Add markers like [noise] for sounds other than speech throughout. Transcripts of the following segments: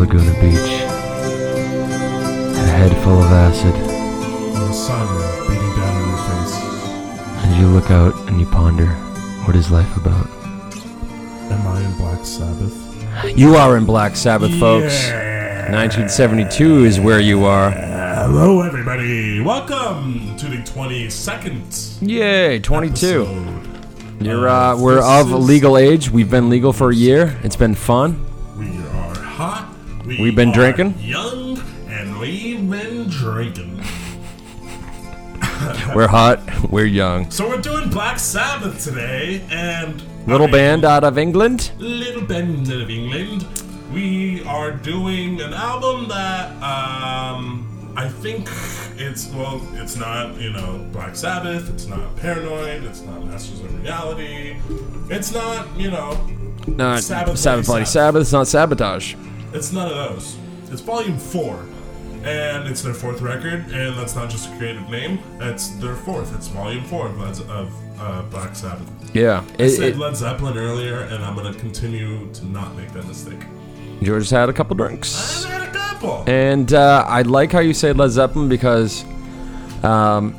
Laguna Beach. A head full of acid, And The sun beating down on your face. and you look out and you ponder, what is life about? Am I in Black Sabbath? You are in Black Sabbath, folks. 1972 is where you are. Hello, everybody. Welcome to the 22nd. Yay, 22. episode. You're uh, we're of legal age. We've been legal for a year. It's been fun. We are hot. We We've been drinking. Young, and we've been drinking. [laughs] We're hot. We're young. So we're doing Black Sabbath today, and Little I mean, band out of England. little band out of England. We are doing an album that um, I think it's well, it's not you know Black Sabbath, it's not Paranoid, it's not Masters of Reality, it's not you know, Not Sabbath Sabbath, Bloody Bloody Sabbath. It's not sabotage. It's none of those. It's Volume Four, and it's their fourth record, and that's not just a creative name. That's their fourth. It's Volume Four of, Led, of uh, Black Sabbath. Yeah. I It, said it, Led Zeppelin earlier, and I'm gonna continue to not make that mistake. George had a couple drinks. I've had a couple. And uh, I like how you say Led Zeppelin because, um,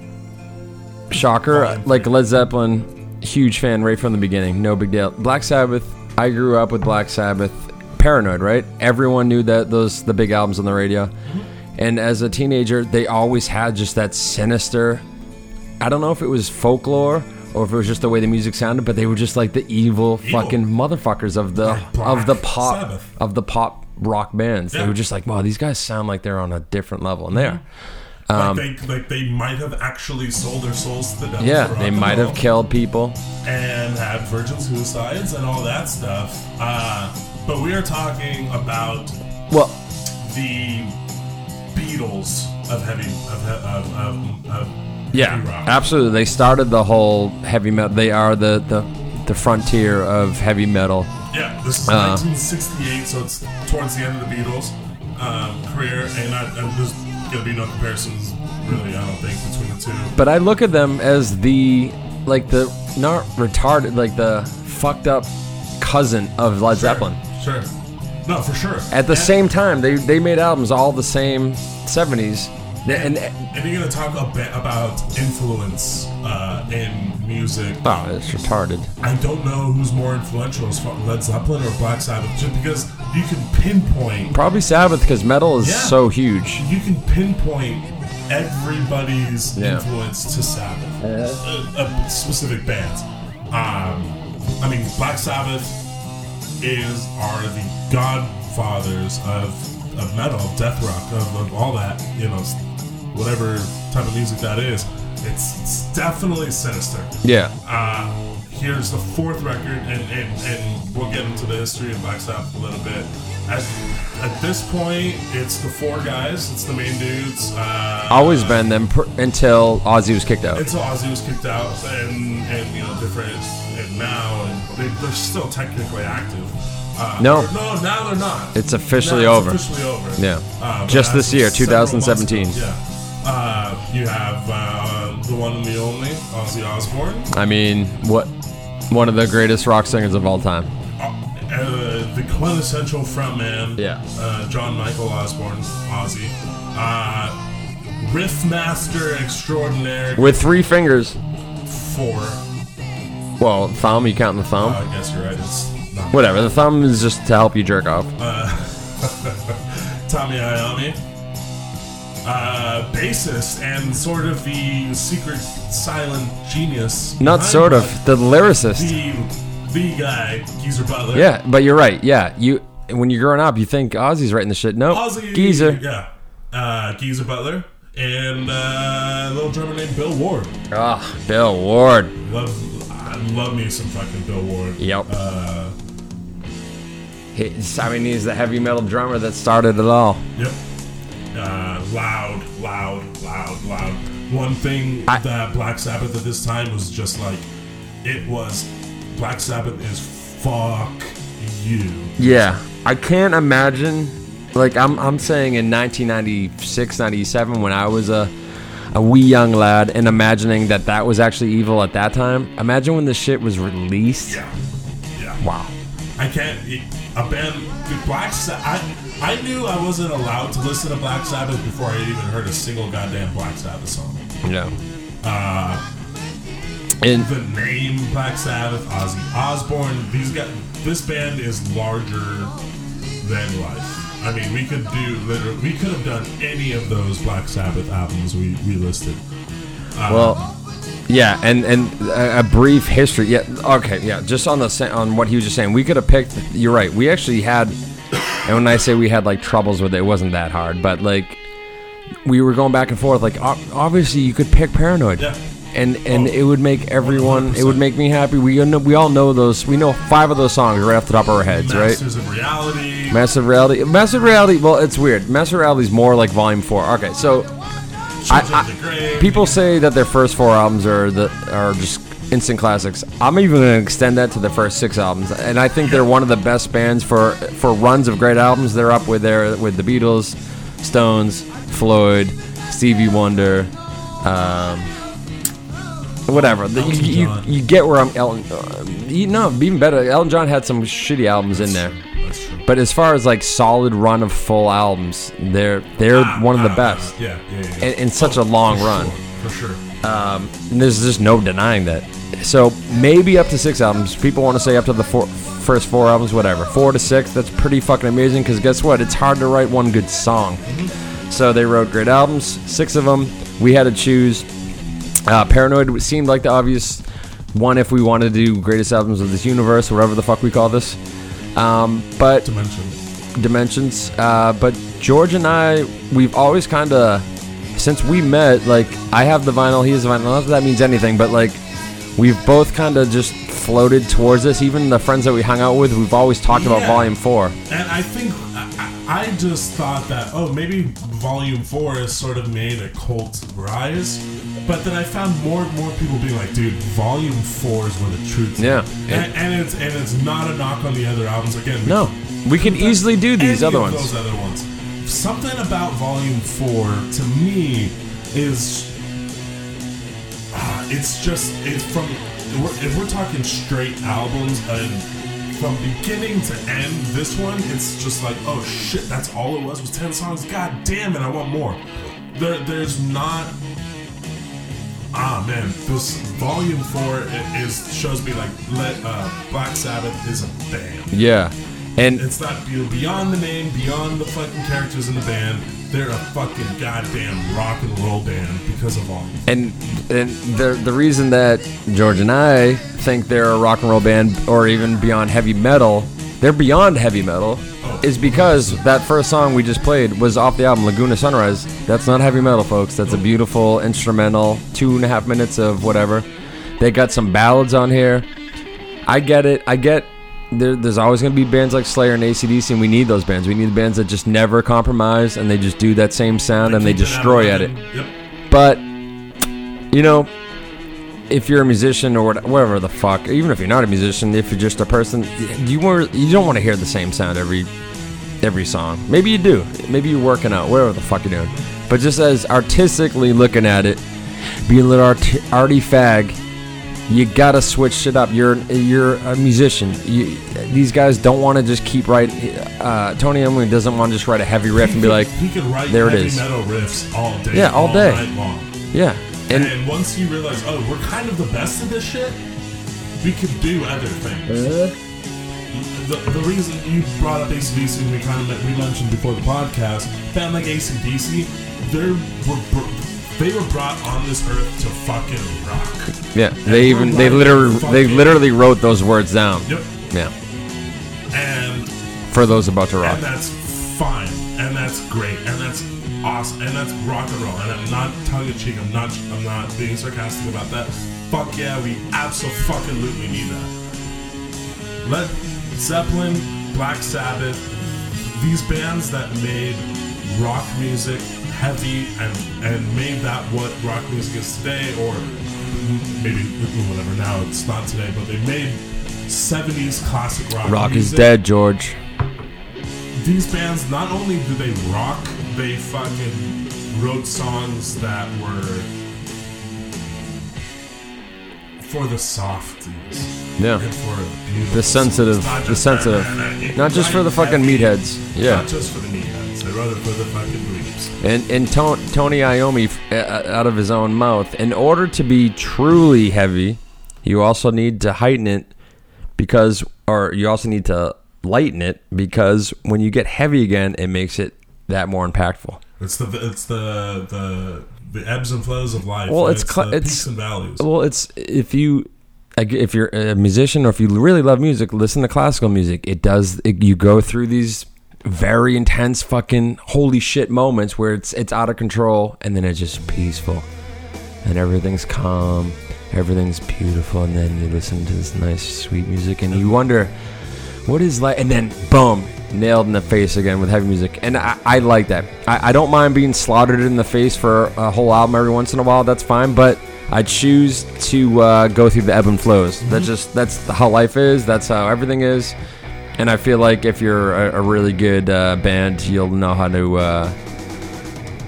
shocker, Volume like. Led Zeppelin, huge fan right from the beginning. No big deal. Black Sabbath, I grew up with Black Sabbath. Paranoid, right? Everyone knew that those the big albums on the radio. Mm-hmm. And as a teenager, they always had just that sinister. I don't know if it was folklore or if it was just the way the music sounded, but they were just like the evil, Evil. fucking motherfuckers of the of the pop Sabbath. of the pop rock bands. They Yeah. were just like, wow, these guys sound like they're on a different level, and they are. like they like they might have actually sold their souls to the devil. Yeah, for they and might roll have killed people. and had virgin suicides and all that stuff. Uh, but we are talking about Well, the Beatles of heavy of of, of, of yeah, heavy rock. absolutely. They started the whole heavy metal. They are the the the frontier of heavy metal. Yeah, this is Uh. 1968, so it's towards the end of the Beatles' um, career, and, I, and there's gonna be no comparisons really. I don't think between the two. But I look at them as the like the not retarded, like the fucked up cousin of Led Zeppelin. Sure. No, for sure. At the And- same time, they they made albums all the same '70s, and, And you're gonna talk a bit about influence uh, in music. oh, it's retarded. I don't know who's more influential, as far Led Zeppelin or Black Sabbath, just because you can pinpoint. Probably Sabbath because metal is Yeah. so huge. You can pinpoint everybody's Yeah. influence to Sabbath, uh, uh, specific bands. Um, I mean, Black Sabbath is are the godfathers of of metal, death rock, of, of all that. You know, whatever type of music that is. It's, it's definitely sinister. Yeah. Uh, here's the fourth record, and, and, and we'll get into the history of Black Sabbath a little bit. At, at this point, it's the four guys, it's the main dudes. Uh, Always been them pr- until Ozzy was kicked out. Until Ozzy was kicked out, and, and you know, different, now, and they, they're still technically active. Uh, No. no, now they're not. It's officially Now it's over. Officially over. Yeah. Uh, Just this year, 2017. ago, Yeah. Uh, you have uh, the one and the only Ozzy Osbourne. I mean, what? One of the greatest rock singers of all time. uh, the quintessential frontman, Yeah. uh, John Michael Osbourne, Ozzy, uh, riff master extraordinaire With three fingers. for. Well, thumb. You counting the thumb? I guess you're right. It's not Whatever. The thumb is just to help you jerk off. [laughs] Tommy Iommi, uh, bassist and sort of the secret silent genius. Not behind sort of. The lyricist. The the guy, Geezer Butler. Yeah, but you're right. Yeah, you. When you're growing up, you think Ozzy's writing the shit. Nope. Ozzy Geezer. Yeah. Uh, Geezer Butler and uh, a little drummer named Bill Ward. Ah, Bill Ward. Love, I love me some fucking Bill Ward. Yep. Uh, He's, I mean, he's the heavy metal drummer that started it all. yep. Uh, loud, loud, loud, loud. One thing I- that Black Sabbath at this time was just like, it was Black Sabbath is fuck you. Yeah, I can't imagine. Like I'm, I'm saying in 1996, 97, when I was a, a wee young lad, and imagining that that was actually evil at that time. Imagine when the shit was released. Yeah. Yeah. Wow. I can't. It, a band Black Sabbath. I I knew I wasn't allowed to listen to Black Sabbath before I even heard a single goddamn Black Sabbath song. Yeah. Uh, And the name Black Sabbath, Ozzy Osbourne. These guys, this band is larger than life. I mean, we could do literally, we could have done any of those Black Sabbath albums we, we listed. Uh, well, yeah, and and a, a brief history. Yeah. Okay. Yeah. Just on the on what he was just saying, we could have picked. You're right. We actually had, and when I say we had like troubles with it, it wasn't that hard, but like we were going back and forth. Like obviously, you could pick Paranoid. Yeah. And and it would make everyone. It would make me happy. We know, we all know those. We know five of those songs right off the top of our heads, right? Masters of Reality. Massive reality. Massive reality. Well, it's weird. Massive reality is more like volume four. Okay, so Children I- of the Grave. people say that their first four albums are the are just instant classics. I'm even going to extend that to the first six albums, and I think they're one of the best bands for for runs of great albums. They're up with their with the Beatles, Stones, Floyd, Stevie Wonder. Um, Whatever, The- you, you, John. you get where I'm. Elton, uh, you know, even better. Elton John had some shitty albums in there. That's true. But as far as like solid run of full albums, they're they're Ah, one of the ah, best. Yeah, yeah, yeah. In, in such a Oh, long for run. sure, for sure. And there's just no denying that. So maybe up to six albums. People want to say up to the four, first four albums, whatever. Four to six, that's pretty fucking amazing. Because guess what? It's hard to write one good song. So they wrote great albums, six of them. We had to choose. Uh, Paranoid seemed like the obvious one if we wanted to do greatest albums of this universe, whatever the fuck we call this. Um, but Dimension. dimensions. Uh, but George and I, we've always kind of, since we met, like I have the vinyl, he has the vinyl. Not that that means anything, but like we've both kind of just floated towards this. Even the friends that we hung out with, we've always talked about Volume Four. And I think I, I I just thought that oh maybe Volume Four has sort of made a cult rise, but then I found more and more people being like, dude, Volume Four is where the truth. Is. Yeah. and, and it's and it's not a knock on the other albums. Again, we No, we can easily do these other ones. Those other ones. Something about Volume Four to me is. ah, It's just it's from we're- if we're talking straight albums and from beginning to end, this one it's just like oh shit, that's all it was was ten songs. God damn it, I want more. There, there's not. Ah man, this volume four is shows me like let uh, Black Sabbath is a band. Yeah, and It's not beyond the name, beyond the fucking characters in the band. They're a fucking goddamn rock and roll band because of all. and and the the reason that George and I think they're a rock and roll band, or even beyond heavy metal, they're beyond heavy metal, is because that first song we just played was off the album Laguna Sunrise. That's not heavy metal, folks. That's a beautiful instrumental, two and a half minutes of whatever. They got some ballads on here. I get it. I get. There, there's always going to be bands like Slayer and ACDC, and we need those bands. We need bands that just never compromise, and they just do that same sound, and they destroy at it. Yep. But you know, if you're a musician or whatever the fuck, even if you're not a musician, if you're just a person, you were you don't want to hear the same sound every every song. Maybe you do. Maybe you're working out, whatever the fuck you're doing. But just as artistically looking at it, being a little arty, arty fag, you gotta switch shit up. You're you're a musician. You, these guys don't want to just keep writing. Uh, Tony Iommi doesn't want to just write a heavy riff and be like, he could write there it is. metal riffs all day. Yeah, all day. night long. yeah, And, and once you realize, oh, we're kind of the best at this shit, we could do other things. Uh-huh. The, the reason you brought up ACDC, and we kind of we mentioned before the podcast, band like ACDC, they were br- they were brought on this earth to fucking rock. Yeah, they even they literally they literally wrote those words down. Yep. Yeah, And for those about to rock. and that's fine, and that's great, and that's awesome, and that's rock and roll. And I'm not tongue in cheek. I'm not. I'm not being sarcastic about that. Fuck yeah, we absolutely need that. Led Zeppelin, Black Sabbath, these bands that made rock music heavy and and made that what rock music is today, or maybe whatever. Now it's not today, but they made. 70s classic rock. Rock is dead, George. these bands not only do they rock, they fucking wrote songs that were for the softies. Yeah. For The sensitive-. The sensitive. Not just for the fucking meatheads. Yeah. Not just for the meatheads. I wrote it for the fucking dweebs. And and Ton- Tony Iommi, uh, out of his own mouth, in order to be truly heavy, you also need to heighten it because, or you also need to lighten it because when you get heavy again, it makes it that more impactful. It's the it's the the the ebbs and flows of life. Well, it's it's, cl- it's- peaks and valleys. Well, it's if you if you're a musician or if you really love music, listen to classical music. It does. It, you go through these very intense fucking holy shit moments where it's it's out of control and then it's just peaceful and everything's calm, everything's beautiful, and then you listen to this nice sweet music and you wonder what is like, and then boom, nailed in the face again with heavy music, and I, I like that. I, I don't mind being slaughtered in the face for a whole album every once in a while. That's fine, but I choose to uh, go through the ebb and flows. That's just that's how life is. That's how everything is. And I feel like if you're a, a really good uh, band, you'll know how to uh,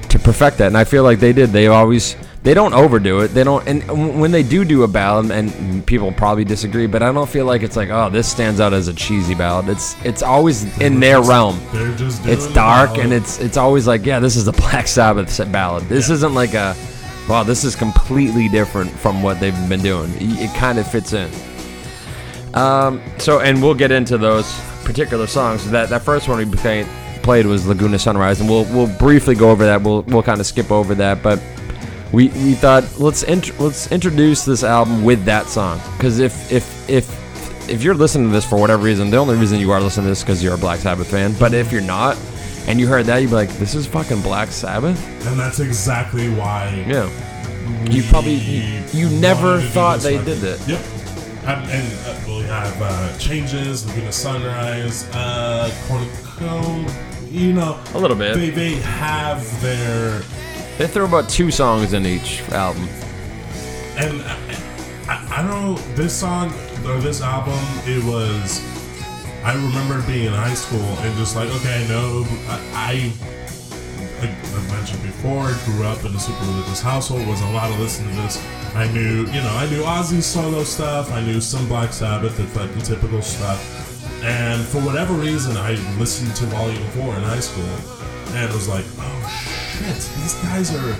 to perfect that. And I feel like they did. They always they don't overdo it. They don't. And when they do do a ballad, and people probably disagree, but I don't feel like it's like oh this stands out as a cheesy ballad. It's it's always in their realm. They're just doing It's dark and it's it's always like yeah this is a [laughs] Black Sabbath ballad. This isn't like a wow this is completely different from what they've been doing. It, it kind of fits in. Um, so and we'll get into those particular songs. That that first one we played was Laguna Sunrise, and we'll we'll briefly go over that. We'll we'll kind of skip over that, but we we thought let's int- let's introduce this album with that song because if if if if you're listening to this for whatever reason, the only reason you are listening to this because you're a Black Sabbath fan. But if you're not, and you heard that, you'd be like, "This is fucking Black Sabbath." and that's exactly why. Yeah. You probably you, you never wanted to do thought they record. did that. Yep. And, and uh, we have uh, changes, Laguna Sunrise, uh, Cornico, you know, A little bit. They they have their They throw about two songs in each album. and I, I, don't know this song or this album. It was I remember being in high school and just like okay, no, I. I I mentioned before, grew up in a super religious household, was allowed to listen to this. I knew, you know, I knew Ozzy's solo stuff, I knew some Black Sabbath, the typical stuff. And for whatever reason, I listened to Volume 4 in high school and was like, oh shit, these guys are.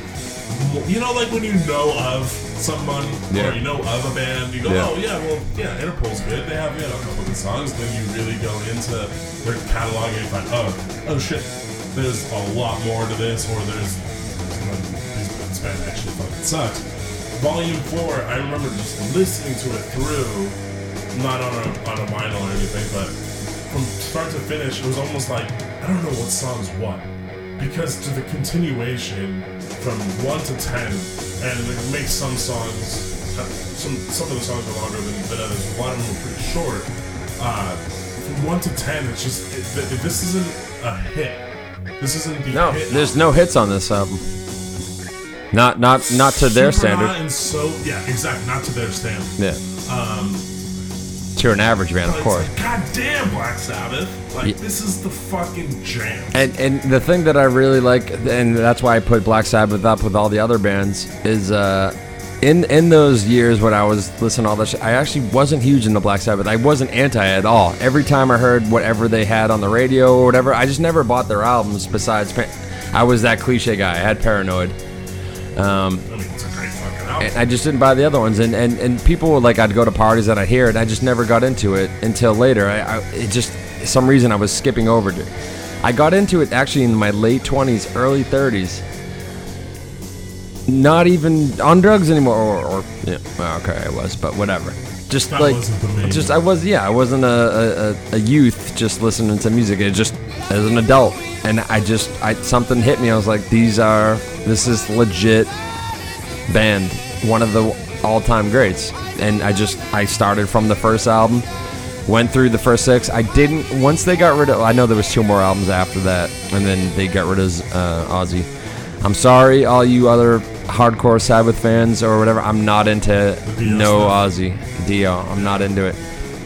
You know, like when you know of someone Yeah. or you know of a band, you go, Yeah. oh yeah, well, yeah, Interpol's good. They have, you know, a couple good songs. Then you really go into their catalog and you find, oh, oh shit, there's a lot more to this, or there's this band actually fucking sucks. Volume four, I remember just listening to it through, not on a on a vinyl or anything, but from start to finish, it was almost like I don't know what song's what, because to the continuation from one to ten, and it makes some songs. Some some of the songs are longer than, than others. A lot of them are pretty short. Uh, from one to ten, it's just it, th- this isn't a hit. This isn't the No, hit there's no hits on this album. Not not not to their Super standard. And so yeah, exactly, not to their standard. Yeah, Um, to an average man, of course. like, God damn, Black Sabbath! Like Yeah. this is the fucking jam. And and the thing that I really like, and that's why I put Black Sabbath up with all the other bands, is uh, in in those years when I was listening to all that shit, I actually wasn't huge into Black Sabbath. I wasn't anti at all. Every time I heard whatever they had on the radio or whatever, I just never bought their albums. Besides, I was that cliche guy. I had Paranoid. Um, and I just didn't buy the other ones. And, and, and people would like, I'd go to parties and I'd hear it. I just never got into it until later. I, I it just some reason I was skipping over it. I got into it actually in my late twenties, early thirties. Not even on drugs anymore, or, or yeah, well, okay, I was, but whatever. Just That like, wasn't the main- just I was, yeah, I wasn't a, a, a- a youth just listening to music. It just as an adult, and I just, I something hit me. I was like, these are, this is legit band, one of the all-time greats. And I just I started from the first album, went through the first six. I didn't once they got rid of. I know there was two more albums after that, and then they got rid of uh, Ozzy. I'm sorry, all you other hardcore Sabbath fans or whatever. I'm not into Dio no stuff. Ozzy Dio. I'm not into it.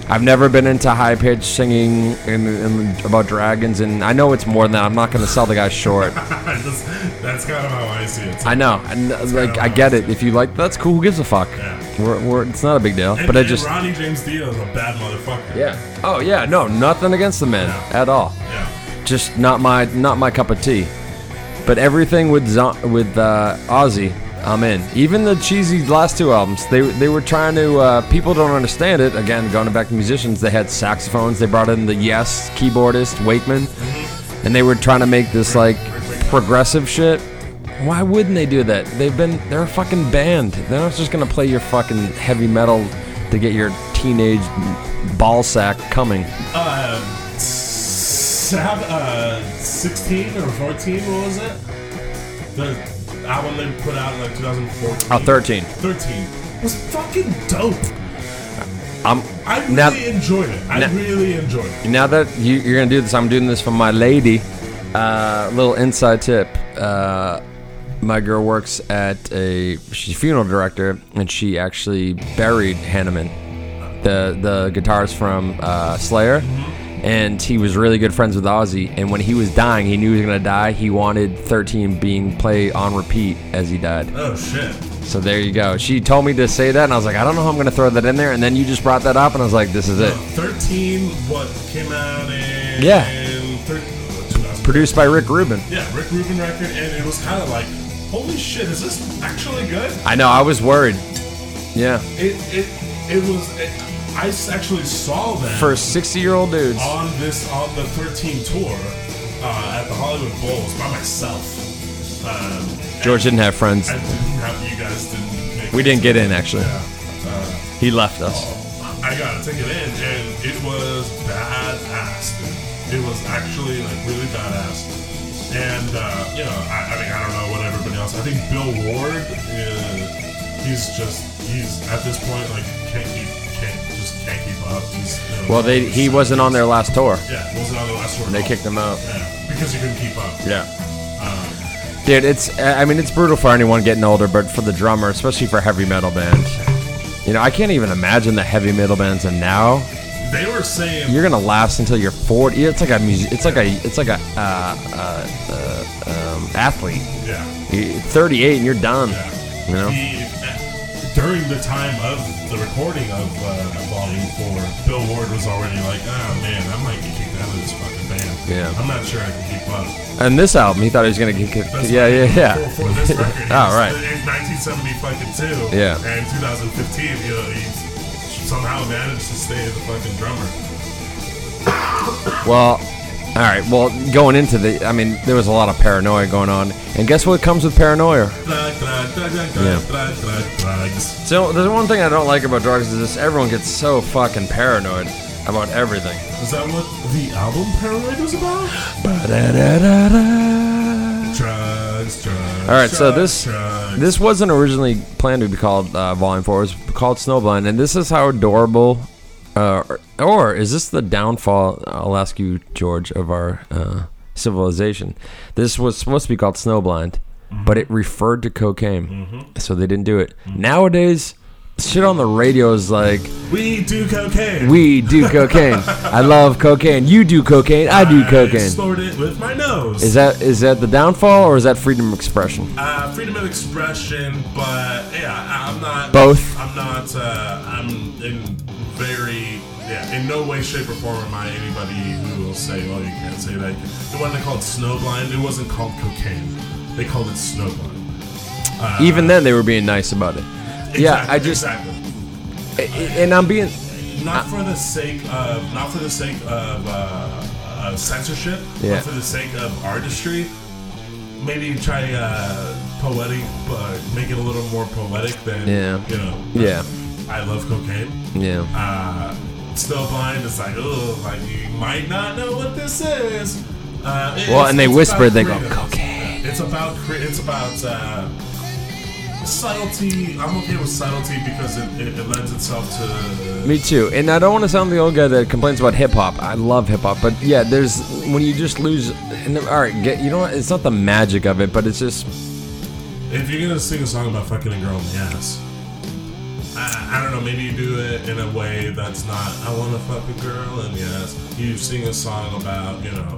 I've never been into high pitched singing in, in, about dragons, and I know it's more than that. I'm not going to sell the guy short. [laughs] that's, that's kind of how I see it. too. I know, and uh, like I get it. If you like, that's cool. Who gives a fuck? Yeah. We're, we're, it's not a big deal. And, but I just, Ronnie James Dio is a bad motherfucker. yeah. Oh yeah, no, nothing against the man Yeah. at all. Yeah. Just not my not my cup of tea. But everything with with uh, Ozzy, I'm in. Even the cheesy last two albums, they they were trying to. Uh, people don't understand it. Again, going back to musicians, they had saxophones. They brought in the Yes keyboardist Wakeman, and they were trying to make this like progressive shit. Why wouldn't they do that? They've been they're a fucking band. They're not just gonna play your fucking heavy metal to get your teenage ball sack coming. Uh, sab- uh, 16 or 14, what was it? The album they put out in like 2014. Oh, 13. 13 was fucking dope. I'm I really now. enjoyed it. I now- really enjoyed it. Now that you, you're gonna do this, I'm doing this for my lady. Uh, little inside tip. Uh, my girl works at a she's a funeral director, and she actually buried Hanneman, the the guitarist from uh, Slayer, and he was really good friends with Ozzy. And when he was dying, he knew he was gonna die. He wanted 13 being played on repeat as he died. Oh shit. So there you go. She told me to say that, and I was like, I don't know how I'm gonna throw that in there. And then you just brought that up, and I was like, this is it. 13, what came out in. Yeah. thir- 2000. Produced by Rick Rubin. Yeah, Rick Rubin record, and it was kind of like, holy shit, is this actually good? I know. I was worried. Yeah. It it it was. It, I actually saw them For 60 year old dudes. on this on the 13 tour uh, at the Hollywood Bowls by myself. Um, George didn't have friends. I didn't have you guys didn't. Make We didn't get in, actually. Yeah. Uh, He left us. I got a ticket in, and it was badass. Dude. It was actually like really badass. And uh, you know, I, I mean, I don't know what everybody else. I think Bill Ward, uh, he's just he's at this point like can't keep can't just can't keep up. He's Well, they he wasn't on their last tour. Yeah, wasn't on the last one. They kicked him out. Yeah, because he couldn't keep up. Yeah. Um, Dude, it's I mean it's brutal for anyone getting older, but for the drummer, especially for heavy metal bands, You know, I can't even imagine the heavy metal bands and now they were saying you're gonna last until you're 40. It's like a music. It's like a. It's like a uh, uh, uh, um, athlete. yeah. You're 38 and you're done. Yeah. You know. He, during the time of the recording of uh, Volume 4, Bill Ward was already like, oh man, I might get kicked out of this fucking band. Yeah. I'm not sure I can keep up. And this album, he thought he was gonna get. kicked- That's Yeah, yeah, yeah. For, for this record. [laughs] oh, right. In 1970 fucking two. Yeah. And 2015, you know, he somehow managed to stay the fucking drummer. Well, all right. Well, going into the, I mean, there was a lot of paranoia going on, and guess what comes with paranoia? Yeah. So there's one thing I don't like about drugs is this: everyone gets so fucking paranoid about everything. Is that what the album Paranoid was about? Drugs, drugs. All right, so drugs, this drugs. this wasn't originally planned to be called uh, Volume Four. It was called Snowblind, and this is how adorable. Uh, or, is this the downfall? I'll ask you, George, of our uh, civilization. This was supposed to be called Snowblind, but it referred to cocaine, so they didn't do it. Nowadays, shit on the radio is like, We do cocaine. "We do cocaine. I love cocaine. You do cocaine. I do I cocaine." snort it with my nose. Is that is that the downfall, or is that freedom of expression? uh, freedom of expression, but yeah, I- I'm not. Both. I'm not. Uh, I'm in very. Yeah, in no way, shape, or form am I anybody who will say, "Well, you can't say that." The one they called snowblind, it wasn't called cocaine. They called it snowblind. Uh, Even then, they were being nice about it. Yeah, I just exactly. and I'm being not for the sake of not for the sake of uh, uh, censorship, Yeah. but for the sake of artistry. Maybe try uh, poetic, but make it a little more poetic than Yeah. you know. Yeah. I love cocaine. yeah. Uh, still blind. It's like oh, like you might not know what this is. Uh, Well, and they whisper, they go, "Cocaine." It's about it's about uh, subtlety. I'm okay with subtlety because it, it, it lends itself to Me too. And I don't want to sound the old guy that complains about hip hop. I love hip hop, but yeah, there's when you just lose. And, all right, get you know what? It's not the magic of it, but it's just If you're gonna sing a song about fucking a girl in the ass, I, I don't know, maybe you do it in a way that's not, I want to fuck a girl, and yes, you sing a song about, you know,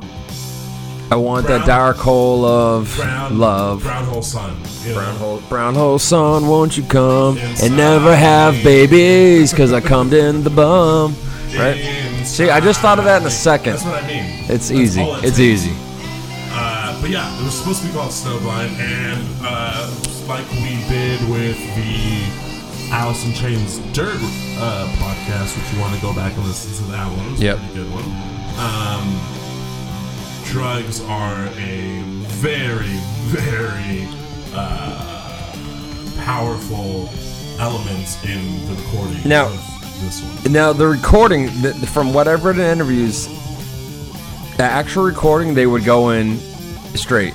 I want Brown- that dark hole of brown love. brown hole sun. You Brown know? hole, brown hole son, won't you come Inside and never have me. babies? Cause I come in the bum. Right? Inside See, I just thought of that in a second. That's what I mean. It's That's easy. all it It's easy. Uh, but yeah, it was supposed to be called Snowblind, and uh, like we did with the Alice in Chains Dirt uh, podcast, which you want to go back and listen to that one. It's Yep. a good one. Um, drugs are a very, very uh, powerful element in the recording Now- of this one. Now the recording, the, from whatever the interviews, the actual recording they would go in straight,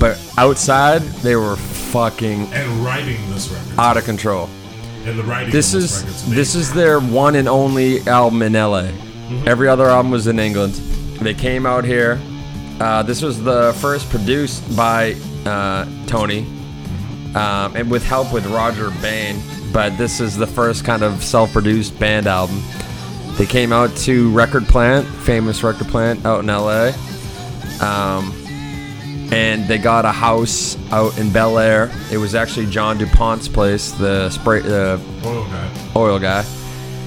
but outside they were fucking And writing this record, out of control. and the writing. This is this this is their one and only album in LA. Mm-hmm. Every other album was in England. They came out here. Uh, this was the first produced by uh, Tony, um, and with help with Roger Bain. But this is the first kind of self-produced band album. They came out to Record Plant, famous Record Plant out in LA, um, and they got a house out in Bel Air. It was actually John Dupont's place, the spray, the oil guy. oil guy.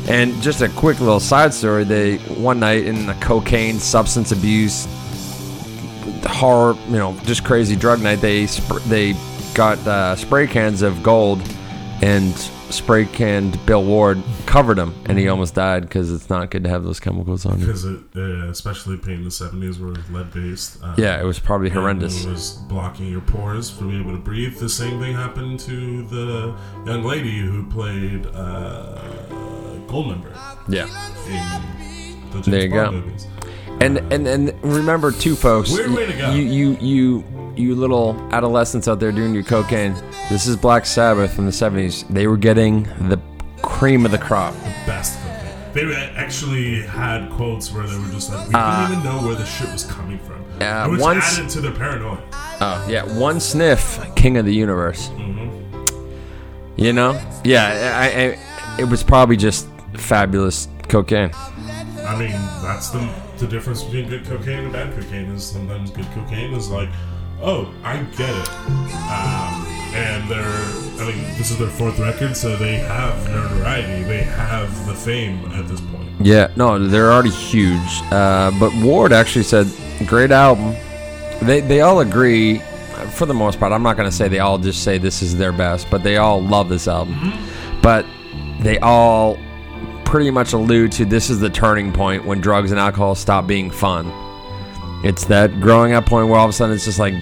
And just a quick little side story: they one night in a cocaine, substance abuse, horror, you know, just crazy drug night. They sp- they got uh, spray cans of gold and spray canned Bill Ward, covered him, and he almost died because it's not good to have those chemicals on you. because it, uh, especially paint in the seventies were lead based. Uh, Yeah, it was probably horrendous. It was blocking your pores from being able to breathe. The same thing happened to the young lady who played uh, Goldmember Yeah. the There you Bond go. movies. And and and remember too, folks. Weird way to go. You you you you little adolescents out there doing your cocaine. This is Black Sabbath in the '70s. They were getting the cream of the crop. The Best of They actually had quotes where they were just like, we Uh, didn't even know where the shit was coming from. uh, which once- added to their paranoia. Oh yeah, one sniff, king of the universe. You know? Yeah, I, I, it was probably just fabulous cocaine. I mean, that's the the difference between good cocaine and bad cocaine is sometimes good cocaine is like, oh, I get it. Um, and they're, I mean, this is their fourth record, so they have notoriety. They have the fame at this point. Yeah, no, they're already huge. Uh, but Ward actually said, "Great album." They they all agree, for the most part. I'm not gonna say they all just say this is their best, but they all love this album. But they all pretty much allude to this is the turning point when drugs and alcohol stop being fun. It's that growing up point where all of a sudden it's just like,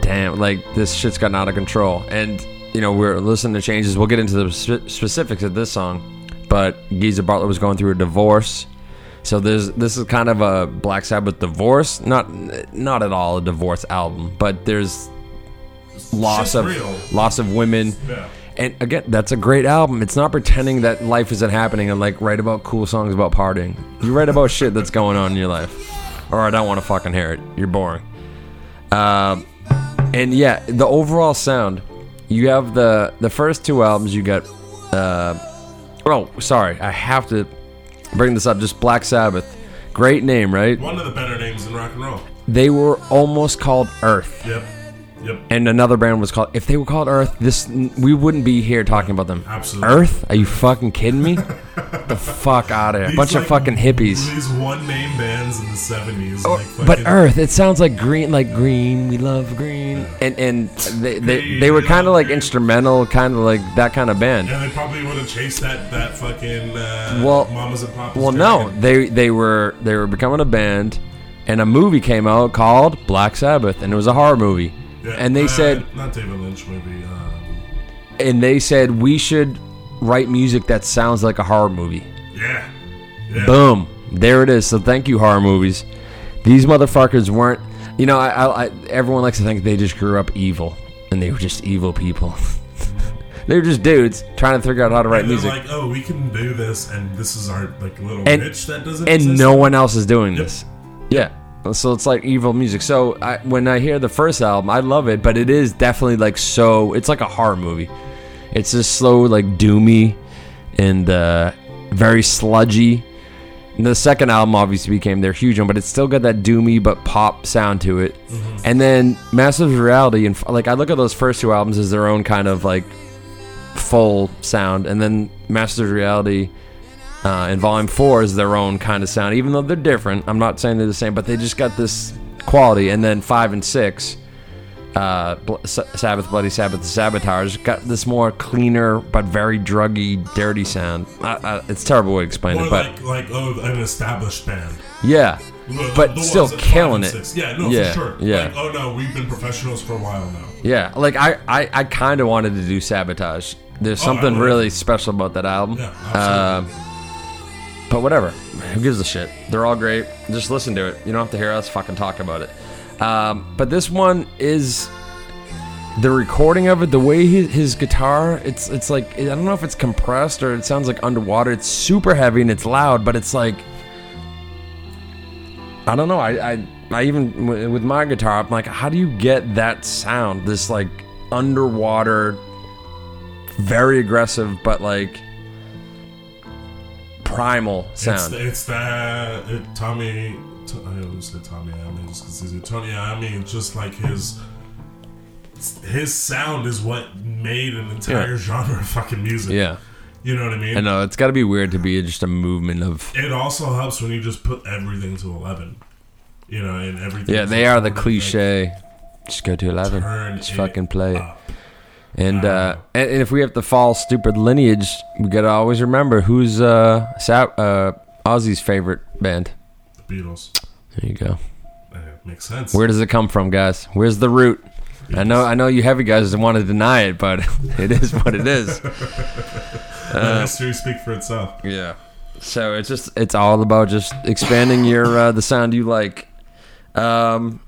damn, like this shit's gotten out of control. And you know we're listening to changes. We'll get into the spe- specifics of this song, but Geezer Bartlett was going through a divorce. So there's this is kind of a Black Sabbath divorce, not not at all a divorce album, but there's loss Shit's of real. loss of women. Yeah. And again, that's a great album. It's not pretending that life isn't happening and like write about cool songs about partying. You write about shit that's going on in your life. Or I don't want to fucking hear it. You're boring. Um, and yeah, the overall sound. You have the the first two albums. You got. Uh, oh, sorry. I have to bring this up. Just Black Sabbath. Great name, right? One of the better names in rock and roll. They were almost called Earth Yep. Yep. and another band was called. If they were called Earth, this we wouldn't be here talking about them. Absolutely. Earth? Are you fucking kidding me? [laughs] the fuck out of here! These, Bunch of fucking hippies. These one name bands in the 70s. Or- like but Earth, it sounds like green, like green. We love green, and and they they, they were kind of like instrumental, kind of like that kind of band. And they probably would have chased that that fucking uh, Well- mamas and papas. Well, no, they they were they were becoming a band, and a movie came out called Black Sabbath, and it was a horror movie. Yeah, And they uh, said, not David Lynch movie. Um, and they said we should write music that sounds like a horror movie. yeah, yeah. Boom. There it is. So thank you, horror movies. These motherfuckers weren't. You know, I, I, I everyone likes to think they just grew up evil, and they were just evil people. [laughs] they were just dudes trying to figure out how to write And music, like, oh, we can do this, and this is our like little And- niche that doesn't and exist. no one else is doing Yep. this. Yeah. So it's like evil music. So I, when I hear the first album, I love it, but it is definitely like so. It's like a horror movie. It's just slow, like doomy. and uh, very sludgy. And the second album obviously became their huge one, but it's still got that doomy but pop sound to it. And then Massive Reality and like I look at those first two albums as their own kind of like full sound, and then Massive Reality uh, and Volume Four is their own kind of sound, even though they're different. I'm not saying they're the same, but they just got this quality. And then five and six, uh, Bl- S- Sabbath, Bloody Sabbath, The Sabotage, got this more cleaner but very druggy, dirty sound. I, I, it's a terrible way to explain More it, but like like oh, an established band. yeah, The- but the still ones at five killing and it. six. Yeah, no, Yeah, for sure. yeah. Like, oh no, we've been professionals for a while now. Yeah, like I, I, I kind of wanted to do Sabotage. There's Oh, I something would. really special about that album. Yeah, Uh, absolutely. But whatever. Who gives a shit? They're all great. Just listen to it. You don't have to hear us fucking talk about it. Um, but this one is the recording of it. The way his, his guitar, it's it's like I don't know if it's compressed or it sounds like underwater. It's super heavy and it's loud, but it's like I don't know. I I, I even with my guitar, I'm like, how do you get that sound? This like underwater, very aggressive, but like primal It's, sound. it's that uh, it, Tommy. T- I always say Tommy Iommi just because he's a Tony Iommi. It's just like his his sound is what made an entire Yeah. genre of fucking music. yeah, you know what I mean. I know it's got to be weird to be just a movement of. It also helps when you just put everything to eleven. You know, and everything. Yeah, they are the cliche. Just go to eleven. Turn Just it fucking play it. up. And uh, and, and if we have to follow stupid lineage, we gotta always remember who's uh, Sa- uh Ozzy's favorite band. The Beatles. There you go. Uh, makes sense. Where does it come from, guys? Where's the root? I know, I know you heavy guys want to deny it, but [laughs] it is what it is. [laughs] Let history speak for itself. Yeah. So it's just it's all about just expanding your uh, the sound you like. Um,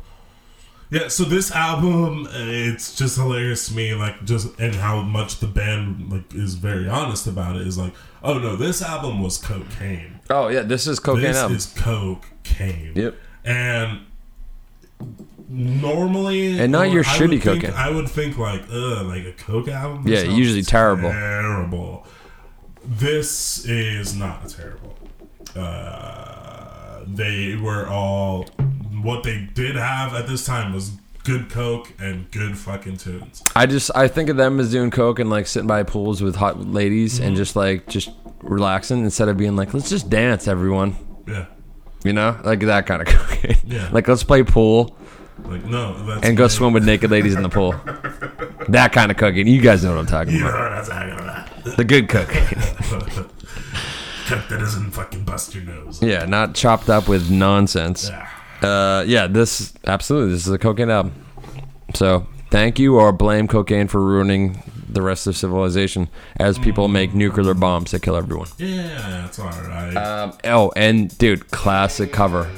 Yeah, so this album, it's just hilarious to me, like just and how much the band like is very honest about it. Is like, oh no, this album was cocaine. oh yeah, this is cocaine this album. is cocaine. Yep. And normally, And not your I shitty would think- cocaine. I would think like, ugh, like a coke album. Yeah, usually terrible. Terrible. This is not terrible. Uh, they were all what they did have at this time was good coke and good fucking tunes. I just I think of them as doing coke and like sitting by pools with hot ladies Mm-hmm. and just like just relaxing instead of being like let's just dance everyone. Yeah, You know, like that kind of [laughs] cocaine. Yeah. Like let's play pool like no, that's and go swim with naked ladies in the pool. [laughs] That kind of cooking. You guys know what I'm talking You about. talking about. The good cooking. [laughs] That doesn't fucking bust your nose. yeah, not chopped up with nonsense. Yeah. Uh, yeah, this absolutely this is a cocaine album. So thank you or blame cocaine for ruining the rest of civilization as people make nuclear bombs that kill everyone. Yeah, that's alright. Um, oh, and dude, classic cover.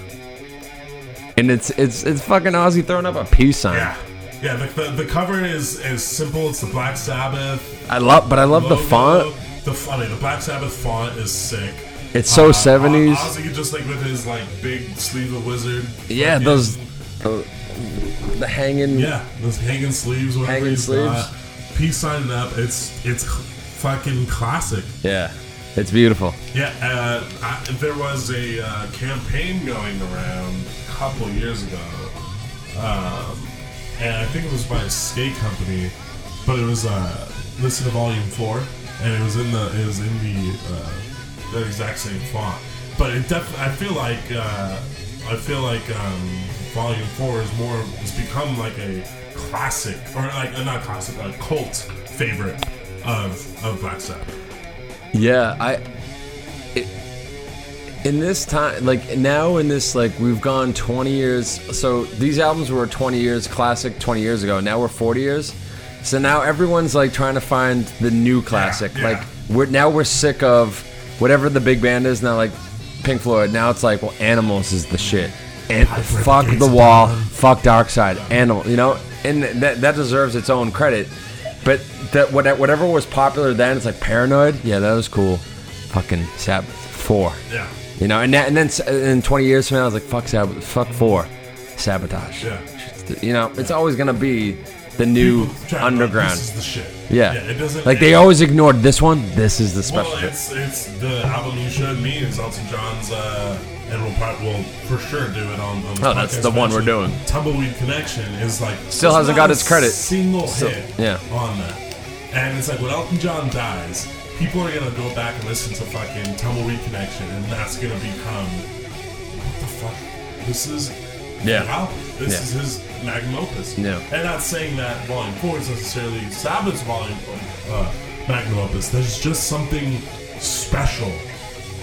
And it's it's it's fucking Ozzy throwing up a peace sign. yeah. Yeah, the, the, the cover is is simple. It's the Black Sabbath. I love, but I love the font. The mean, the Black Sabbath font is sick. It's so Uh, 70s. Ozzy just like with his like big sleeve of wizard. Yeah, fucking- those uh, the hanging. Yeah, those hanging sleeves. Whatever Hanging he's sleeves. got. Peace signing up. It's it's fucking classic. Yeah, it's beautiful. Yeah, uh, I, there was a uh, campaign going around a couple years ago, um, and I think it was by a skate company, but it was uh, listen to Volume Four, and it was in the it was in the uh, the exact same font. But it def- I feel like uh, I feel like um, Volume Four is more has become like a classic or like not classic, a cult favorite of of Black Sabbath. Yeah, I. It, in this time, like now, in this, like we've gone 20 years. So these albums were 20 years classic 20 years ago. Now we're 40 years. So now everyone's like trying to find the new classic. yeah. Like we're now we're sick of whatever the big band is now. Like Pink Floyd. Now it's like, well, Animals is the shit. And fuck the wall. Fuck Dark Side. Animal. You know, and that that deserves its own credit. But that whatever was popular then, it's like Paranoid. Yeah, that was cool. Fucking Sabbath four. Yeah. You know, and that, and then in 20 years from now, I was like, fuck Sabbath, fuck four, sabotage. Yeah. You know, it's always gonna be the new try like, underground. This is the shit. Yeah. it doesn't. like they it- always ignored this one. This is the special. Well, it's it's the album you showed me is Elton John's, uh, and we'll probably we'll for sure do it on. on Oh, that's the one we're doing. Tumbleweed Connection is like Still hasn't got its credit. Single Still- hit, yeah. on that, and it's like when Elton John dies, people are gonna go back and listen to fucking Tumbleweed Connection, and that's gonna become what the fuck? This is Yeah. This Yeah. is his magnum opus. Yeah. And not saying that Volume 4 is necessarily Sabbath's Volume uh, magnum opus. There's just something special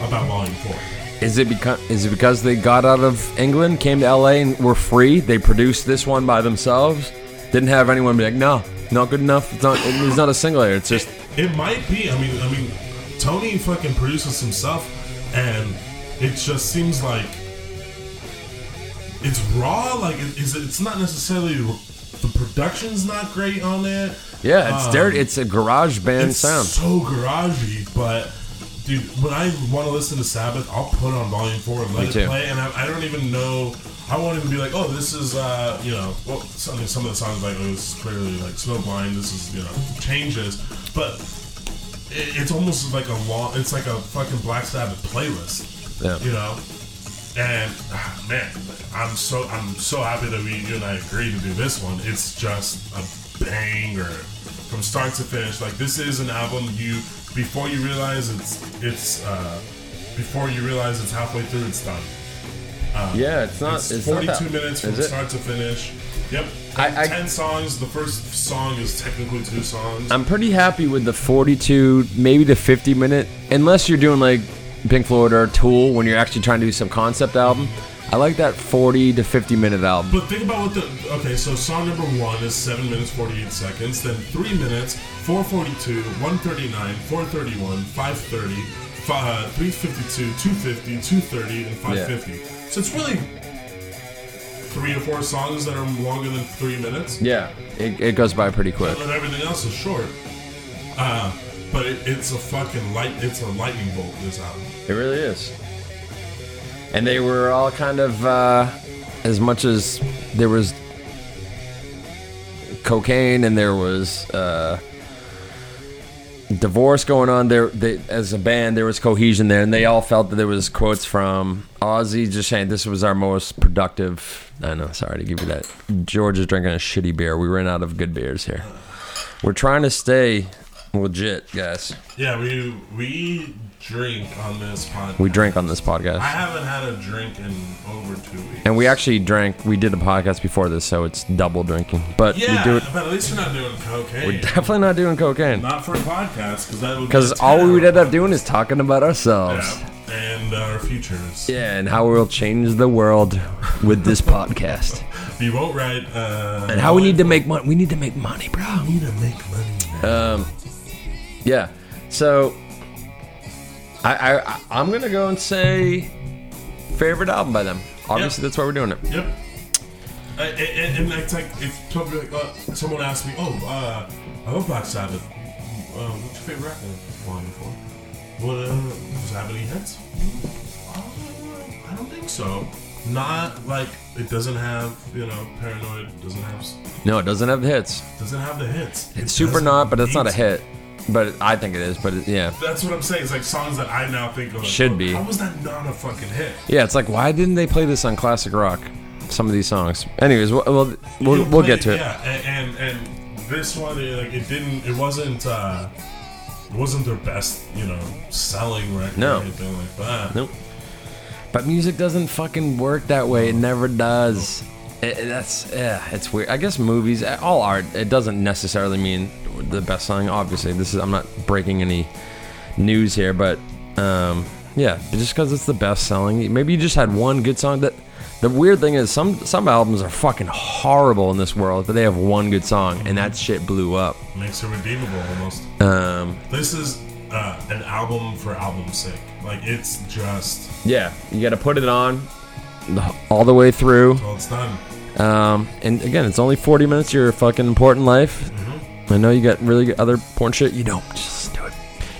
about Volume 4. Is it because is it because they got out of England, came to LA, and were free? They produced this one by themselves. Didn't have anyone be like, no, not good enough. It's not. It's not a single here. It's just It might be. I mean, I mean, Tony fucking produces himself, and it just seems like it's raw. Like, it, is it, it's not necessarily the production's not great on it. yeah, it's Um, dirty. It's a garage band it's sound. so garagey, but dude, when I want to listen to Sabbath, I'll put on Volume Four and let Me it too. play, and I, I don't even know. I won't even be like, oh, this is uh, you know, well, some some of the songs like, oh, this is clearly like Snowblind. This is you know changes, but it, it's almost like a long. It's like a fucking Black Sabbath playlist. Yeah. You know. And ah, man, I'm so I'm so happy that we you and I agreed to do this one. It's just a banger from start to finish. Like this is an album you before you realize it's it's uh, before you realize it's halfway through, it's done. Yeah, it's not. It's, It's, not 42 that- minutes from start to finish. Yep. I- I- Ten songs. The first song is technically two songs. I'm pretty happy with the 42, maybe the 50 minute, unless you're doing like Pink Floyd or Tool when you're actually trying to do some concept album. I like that 40 to 50 minute album. But think about what the okay. So song number one is seven minutes forty eight seconds. Then three minutes, four forty two, one thirty nine, four thirty one, five thirty, uh, three fifty two, two fifty, two thirty, and five fifty. So it's really three or four songs that are longer than three minutes, Yeah, it, it goes by pretty quick. and everything else is short. Uh, but it, it's a fucking light. It's a lightning bolt. This album. It really is. And they were all kind of, uh, as much as there was cocaine and there was uh, divorce going on, there they, as a band there was cohesion there, and they all felt that there was quotes from Ozzy just saying this was our most productive. I know, sorry to give you that. George is drinking a shitty beer. We ran out of good beers here. We're trying to stay legit, guys. Yeah, we we drink on this podcast. We drink on this podcast. I haven't had a drink in over two weeks. And we actually drank. We did a podcast before this, so it's double drinking. But Yeah, we do it. but at least we're not doing cocaine. We're definitely not doing cocaine not for a podcast, because that would because be all we would end up doing is talking about ourselves. Yeah, and our futures. Yeah, and how we'll change the world with this podcast, [laughs] You won't write. Uh, and how we need to make money. We need to make money, bro. We need to make money. Um, yeah. So, I, I I'm gonna go and say favorite album by them. Obviously, Yep. that's why we're doing it. Yep. Uh, and, and, like if like, uh, someone asked me, "Oh, uh, I love Black Sabbath. Uh, what's your favorite record?" Volume Four. What uh, does it have any hits? Uh, I don't think so. Not like it doesn't have you know Paranoid. Doesn't have No, it doesn't have the hits. doesn't have the hits. It It's super doesn't but it's not a hit. But I think it is. But it, yeah, That's what I'm saying. It's like songs that I now think of. Should be. How was that not a fucking hit? yeah. It's like why didn't they play this on classic rock? Some of these songs. Anyways, we'll we'll, we'll, we'll play- get to it. Yeah, and, and and this one, it, like it didn't. It wasn't. uh It wasn't their best, you know, selling record No. or anything like that. Nope. But music doesn't fucking work that way. It never does. It, it- that's yeah, it's weird. I guess movies, all art, it doesn't necessarily mean the best song. Obviously, this is I'm not breaking any news here, but um, yeah, just because it's the best selling, maybe you just had one good song. That the weird thing is, some some albums are fucking horrible in this world, but they have one good song, and that shit blew up. Makes it redeemable almost. Um, This is uh, an album for album's sake. Like it's just yeah, you got to put it on all the way through. well, it's done. Um, and again, it's only 40 minutes of your fucking important life. I know you got really other porn shit. You don't just do it.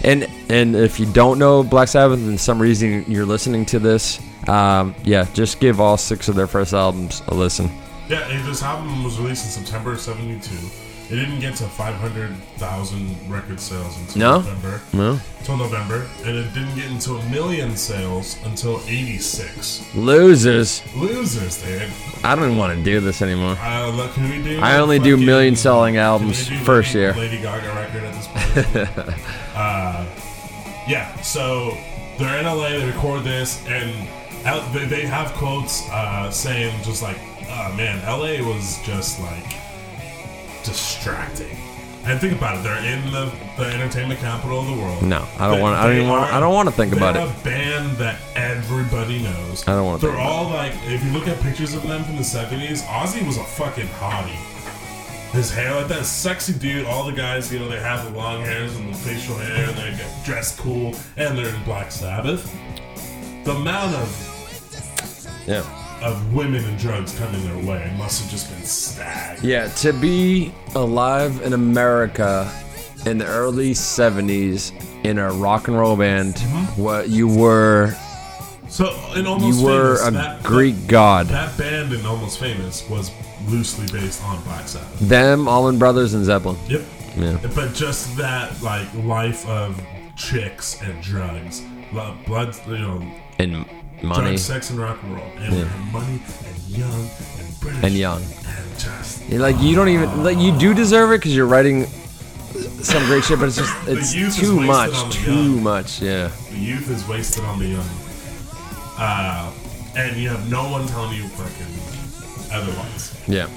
And and if you don't know Black Sabbath and some reason you're listening to this, um, yeah, just give all six of their first albums a listen. Yeah, this album was released in September of '72. It didn't get to 500,000 record sales until No? November. No. Until November, and it didn't get into a million sales until '86. Losers. Losers, dude. I don't want to do this anymore. Uh, can we do? I only do million selling albums first Lady, year. Lady Gaga record at this point. [laughs] uh, yeah, so they're in LA. They record this, and they, they have quotes uh, saying just like, "Oh man, LA was just like distracting." And think about it. They're in the, the entertainment capital of the world. No, I don't want. I don't even want. I don't want to think about they're it. a band that everybody knows. I don't wanna They're think about all like, if you look at pictures of them from the seventies, Ozzy was a fucking hottie. His hair like that, sexy dude. All the guys, you know, they have the long hairs and the facial hair, and they get dressed cool, and they're in Black Sabbath. The amount of Yeah. Of women and drugs coming their way must have just been stacked. Yeah. To be alive in America in the early '70s in a rock and roll band, Mm-hmm. what you were, So in almost you were famous, a that, Greek god. That, that band in Almost Famous was loosely based on Black Sabbath. Them, Allman Brothers, and Zeppelin. Yep. Yeah. But just that like life of chicks and drugs, lo- blood, you know, And money sex, and rock and roll, and Yeah. money and young and British and young. and just You're like you don't even like you do deserve it because you're writing some great shit, but it's just it's too much, too young. much. Yeah. the youth is wasted on the young. Uh, and you have no one telling you fucking otherwise. Yeah.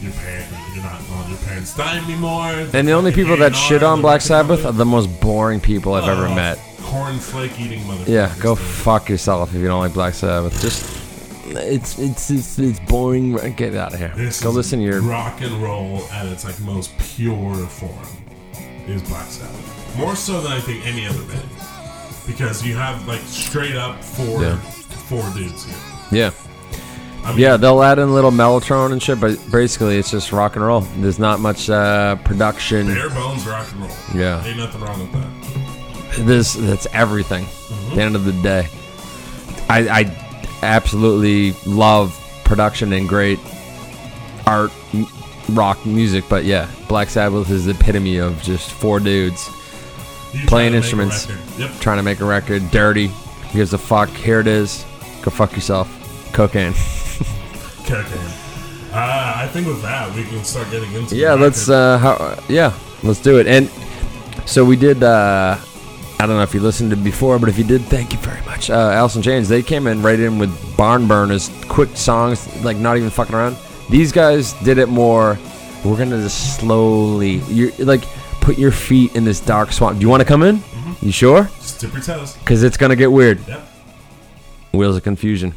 Your parent, you're not on your parents' dime anymore. And the only people that shit on Black Sabbath are the most boring people I've ever met. Cornflake eating motherfuckers. Yeah, go fuck yourself if you don't like Black Sabbath. Just it's it's it's, it's boring. Get out of here. This Go is listen to your rock and roll at its like most pure form is Black Sabbath. More so than I think any other band, because you have like straight up four Yeah. four dudes here. yeah. I mean, Yeah, they'll add in a little Mellotron and shit, but basically it's just rock and roll. There's not much uh, production. bare bones rock and roll. Yeah. ain't nothing wrong with that. This that's everything. At the end of the day, I, I absolutely love production and great art, m- rock music. But yeah, Black Sabbath is the epitome of just four dudes You Playing a instruments. Yep. trying to make a record. Dirty, Who gives a fuck. Here it is. Go fuck yourself. Cocaine. [laughs] Cocaine. Uh, I think with that we can start getting into. Yeah, let's. Uh, how, yeah, let's do it. And so we did. Uh, I don't know if you listened to it before, but if you did, thank you very much. Uh, in Chains. They came in right in with barn burners, quick songs, like not even fucking around. These guys did it more. We're gonna just slowly. You like put your feet in this dark swamp. Do you want to come in? You sure? Just dip your toes. Because it's gonna get weird. Yep. Wheels of confusion.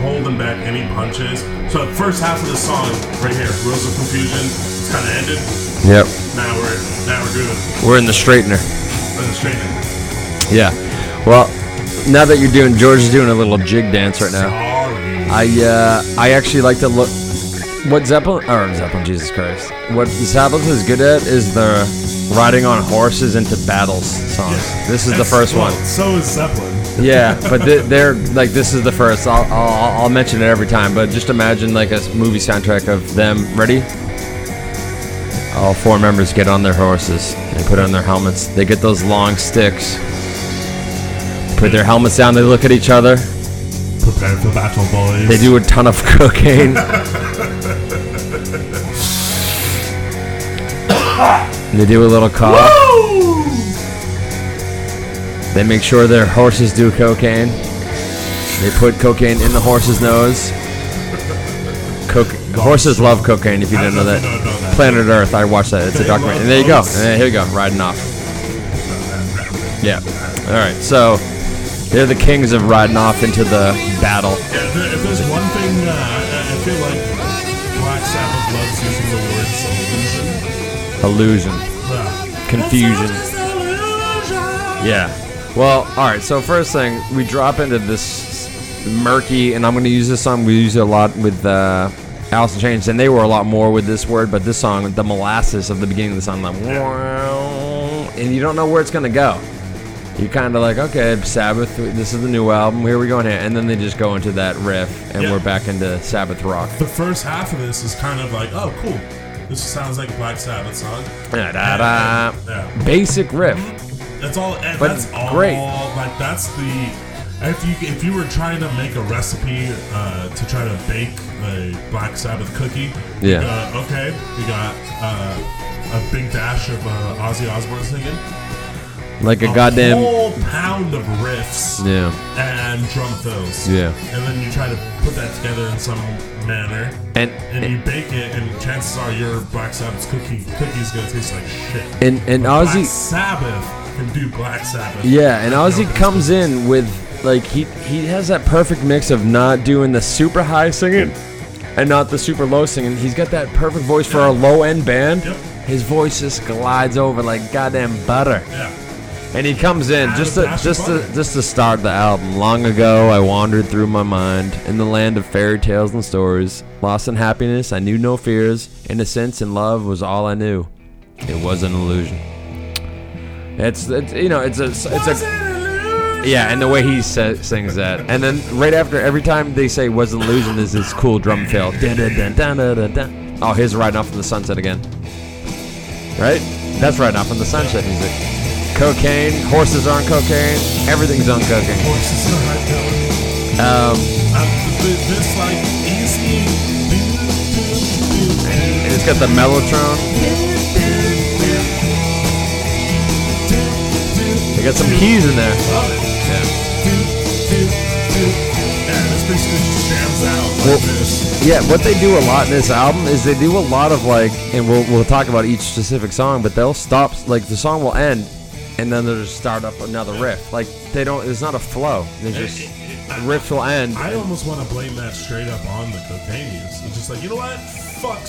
Holding back any punches. So the first half of the song, right here, Wheels of Confusion, it's kind of ended. Yep. Now we're now we're doing We're in the straightener. we're straightening. Yeah. Well, now that you're doing, George is doing a little jig dance right now. Sorry. I uh, I actually like to look. What Zeppelin or Zeppelin, Jesus Christ. What Sabbath is good at is the riding on horses into battles songs. This is the first well, one. So is Zeppelin. [laughs] Yeah, but they- they're like this is the first. I'll, I'll I'll mention it every time. But just imagine like a movie soundtrack of them. Ready? All four members get on their horses. They put on their helmets. They get those long sticks. Put their helmets down. They look at each other. Prepare for battle, boys. They do a ton of [laughs] cocaine. [laughs] they do a little cough. Woo! They make sure their horses do cocaine. They put cocaine in the horse's nose. Coca- horses love cocaine. If you didn't know that. know that. Planet Earth. I watched that. It's a documentary. And there you go. boats. And here we go. Riding off. Yeah. All right. So they're the kings of riding off into the battle. Yeah, if, there's one thing, uh, I, I feel like Black Sabbath loves using the words illusion. Illusion. Yeah. Confusion. It's all just illusion. Yeah. Well, all right. So first thing, we drop into this murky, and I'm going to use this song. We use it a lot with uh, Alice in Chains, and they were a lot more with this word. But this song, the molasses of the beginning of the song, like, and you don't know where it's going to go. You're kind of like, okay, Sabbath. This is the new album. Here we go in here, and then they just go into that riff, and Yeah. we're back into Sabbath rock. The first half of this is kind of like, oh, cool. This sounds like a Black Sabbath song. Da, da, da. Yeah. Basic riff. That's all. and But that's all. Like that's the. If you if you were trying to make a recipe uh, to try to bake a Black Sabbath cookie, Yeah. Uh, okay, we got uh, a big dash of uh, Ozzy Osbourne singing. Like a goddamn. whole pound of riffs Yeah. and drum fills. Yeah. And then you try to put that together in some manner, And and you bake it, and chances are your Black Sabbath cookie cookie is gonna taste like shit. and and Black Ozzy. Sabbath can do Black Sabbath. Yeah, and Ozzy comes in with like he he has that perfect mix of not doing the super high singing and not the super low singing. He's got that perfect voice for a low end band. Yep. His voice just glides over like goddamn butter. Yeah. And he comes in just to just to just to start the album. Long ago, I wandered through my mind in the land of fairy tales and stories. Lost in happiness, I knew no fears. Innocence and love was all I knew. It was an illusion. It's, it's you know it's a it's a yeah, and the way he sa- sings that, and then right after every time they say "was an illusion," is this cool drum fill. Dun, dun, dun. Oh, here's riding off in the sunset again. Right? That's riding off in the sunset music. Cocaine, horses are on cocaine, everything's on cocaine. Horses in a. Um, th- this like easy. and it's got the mellotron. They got some keys in there. Love it. Yeah, this basically just jams out like Well- this. Yeah, what they do a lot in this album is they do a lot of like, and we'll we'll talk about each specific song, but they'll stop like the song will end, and then they'll just start up another riff. Like they don't, it's not a flow. They just riffs will end. I almost want to blame that straight up on the cocaine use. It's just like, you know what? Fuck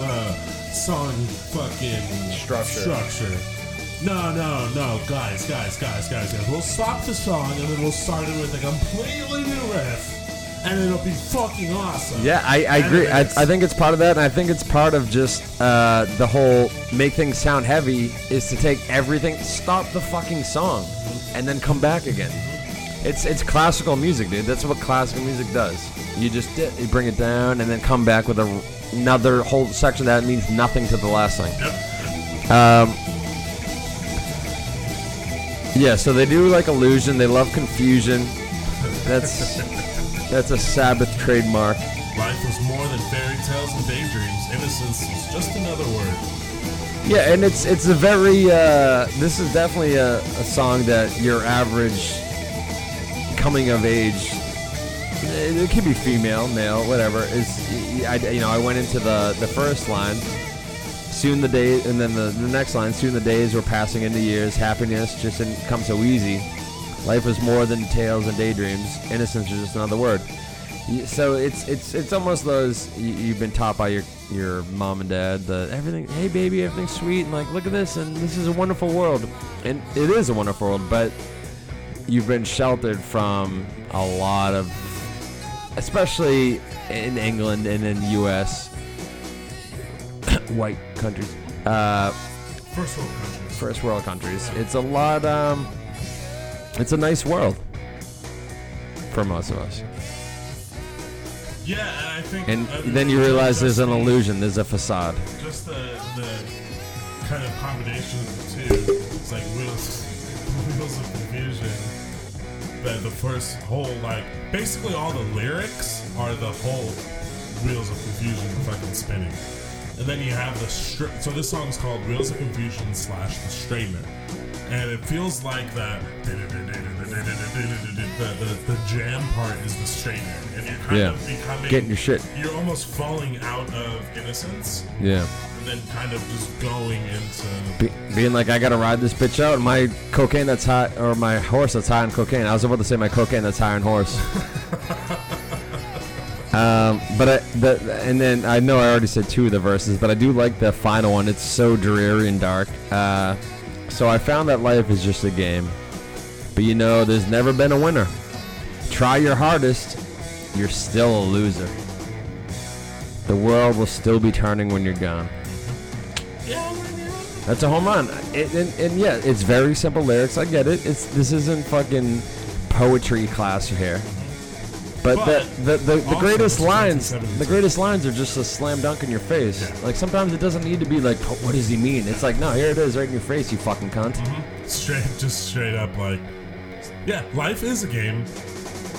uh, song fucking Structure. Structure. No, no, no, guys, guys, guys, guys, guys. We'll stop the song and then we'll start it with a completely new riff, and it'll be fucking awesome. Yeah, I, I agree. I, I think it's part of that, and I think it's part of just uh, the whole make things sound heavy is to take everything, stop the fucking song, and then come back again. It's it's classical music, dude. That's what classical music does. You just di- you bring it down and then come back with a, another whole section that means nothing to the last thing. Yep. Um, yeah, so they do like illusion. They love confusion. That's that's a Sabbath trademark. Life was more than fairy tales and daydreams. Innocence was just another word. Yeah, and it's it's a very uh, this is definitely a, a song that your average coming of age it, it could be female, male, whatever. Is I, you know, I went into the the first line. Soon the day, and then the, the next line. Soon the days were passing into years. Happiness just didn't come so easy. Life was more than tales and daydreams. Innocence is just another word. So it's it's it's almost those you, you've been taught by your your mom and dad that everything. Hey baby, everything's sweet, and like look at this, and this is a wonderful world, and it is a wonderful world. But you've been sheltered from a lot of, especially in England and in the U.S. white countries, uh, First world countries. first world countries. It's a lot. Um, it's a nice world for most of us. Yeah, and I think. And uh, then you realize there's an illusion. There's a facade. Just the the kind of combination of the two. It's like wheels, [laughs] wheels of confusion. That the first whole like basically all the lyrics are the whole wheels of confusion fucking spinning. And then you have the stri- so this song is called Wheels of Confusion slash the Straightener. And it feels like that the, the, the jam part is the straightener. And you're kind Yeah. of becoming Getting your shit. you're almost falling out of innocence Yeah. and then kind of just going into Be, being like, I gotta ride this bitch out. My cocaine that's hot, or my horse that's high on cocaine. I was about to say my cocaine that's high on horse. [laughs] um, but I, the, and then I know I already said two of the verses, but I do like the final one. It's so dreary and dark. Uh, so I found that life is just a game, but you know, there's never been a winner. Try your hardest, you're still a loser. The world will still be turning when you're gone. That's a home run. It, and, and yeah, it's very simple lyrics. I get it. It's this isn't fucking poetry class here. But, But the, the, the, the greatest lines, the greatest lines are just a slam dunk in your face. Yeah. Like sometimes it doesn't need to be like, "Oh, what does he mean? It's like, no, here it is, right in your face, you fucking cunt. straight, [laughs] just straight up like, yeah, life is a game,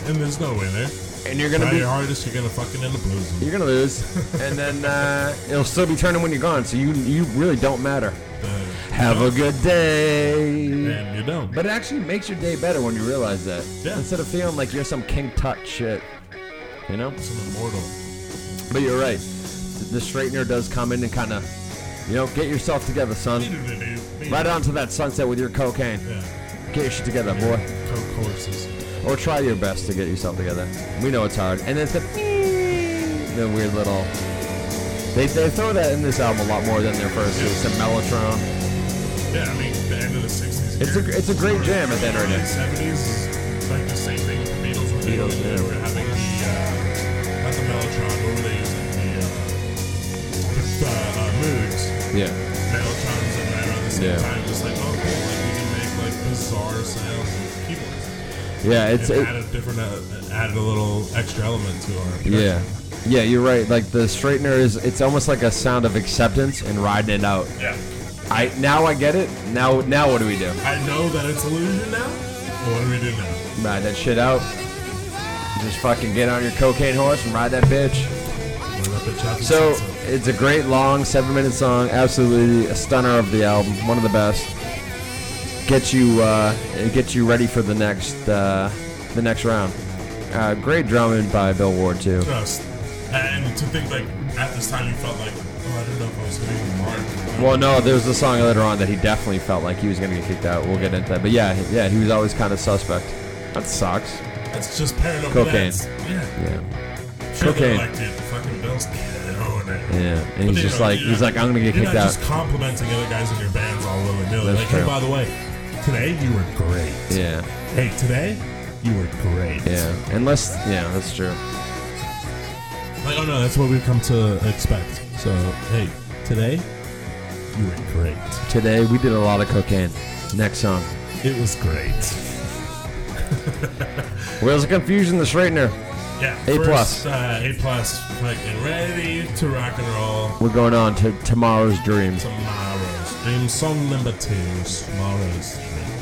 and there's no winner. And you're gonna Try be, your hardest, you're gonna fucking end up losing. you're gonna lose, [laughs] and then uh, it'll still be turning when you're gone. So you you really don't matter. Have a good day. and you don't. But it actually makes your day better when you realize that. Yeah. Instead of feeling like you're some King Tut shit. You know? Some immortal. But you're right. The straightener does come in and kind of, you know, get yourself together, son. Right onto that sunset with your cocaine. Yeah. Get your shit together, boy. Coke courses. Or try your best to get yourself together. We know it's hard. And it's the, the weird little. They, they throw that in this album a lot more than their first. It's some Mellotron. Yeah, I mean, the end of the 60s. It's a- it's a great jam at the end of the day. 70s, like the same thing with the Beatles were doing. Beatles, They yeah. were having the, uh, not the Mellotron, what were they using? The, uh, uh, Moogs. Yeah. Mellotrons and that around the same Yeah. time, just like, oh, cool, like we can make like bizarre sounds with keyboards. Yeah, it's. It, add a different, uh, added a little extra element to our production. Yeah. Yeah, you're right. Like the straightener is it's almost like a sound of acceptance and riding it out. Yeah. I now I get it. Now now what do we do? I know that it's illusion now. What do we do now? Ride that shit out. Just fucking get on your cocaine horse and ride that bitch. What about the choppy So it's a great long seven minute song. Absolutely a stunner of the album. One of the best. Get you uh, get you ready for the next uh, the next round. Uh, great drumming by Bill Ward too. Just. To think like at this time you felt like, oh, I don't know if I was hitting the mark. Well, no, there was a song later on that he definitely felt like he was gonna get kicked out. We'll get into that, but yeah, yeah, he was always kind of suspect. That sucks. That's just up Cocaine. Yeah. Yeah, Sure, Cocaine. Like, dude, fucking Bill's killing it. yeah, and But he's just know, like, he's like, I'm gonna get You're kicked not out. just complimenting other guys in your bands all willy nilly. That's Like, true. hey, by the way, today you were great. Yeah, Hey, today you were great. yeah. Unless, yeah, that's true. Like, oh no, that's what we've come to expect. So, hey, today you were great. Today we did a lot of cocaine. Next song, It was great. [laughs] Wheels of Confusion, the straightener. Yeah. A first, plus. Uh, a plus. Fucking ready to rock and roll. We're going on to tomorrow's dream. Tomorrow's dream song number two. Tomorrow's dream.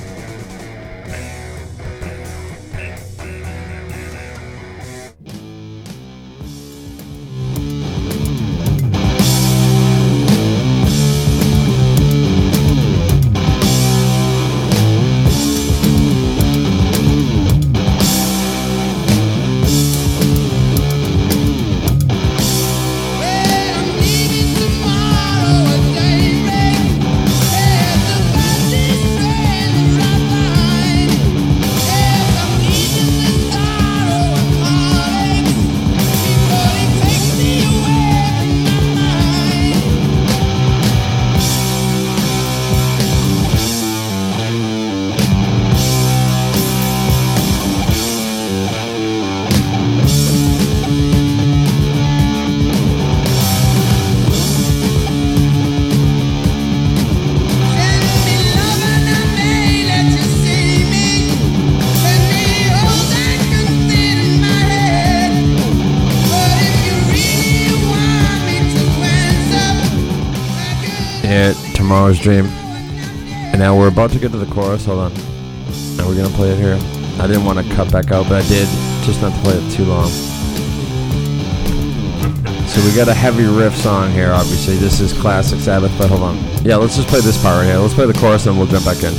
Dream. And now we're about to get to the chorus. Hold on. Now we're gonna play it here. I didn't want to cut back out, but I did, just not to play it too long. So we got a heavy riff song here, obviously. This is classic Sabbath, but hold on. Yeah, let's just play this part right here. Let's play the chorus and we'll jump back in.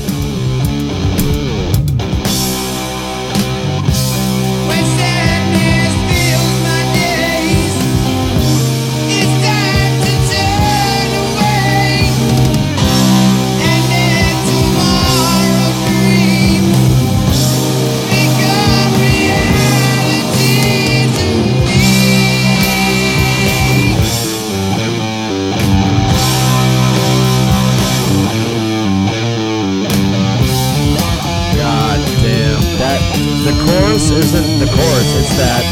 Chorus isn't the chorus, it's that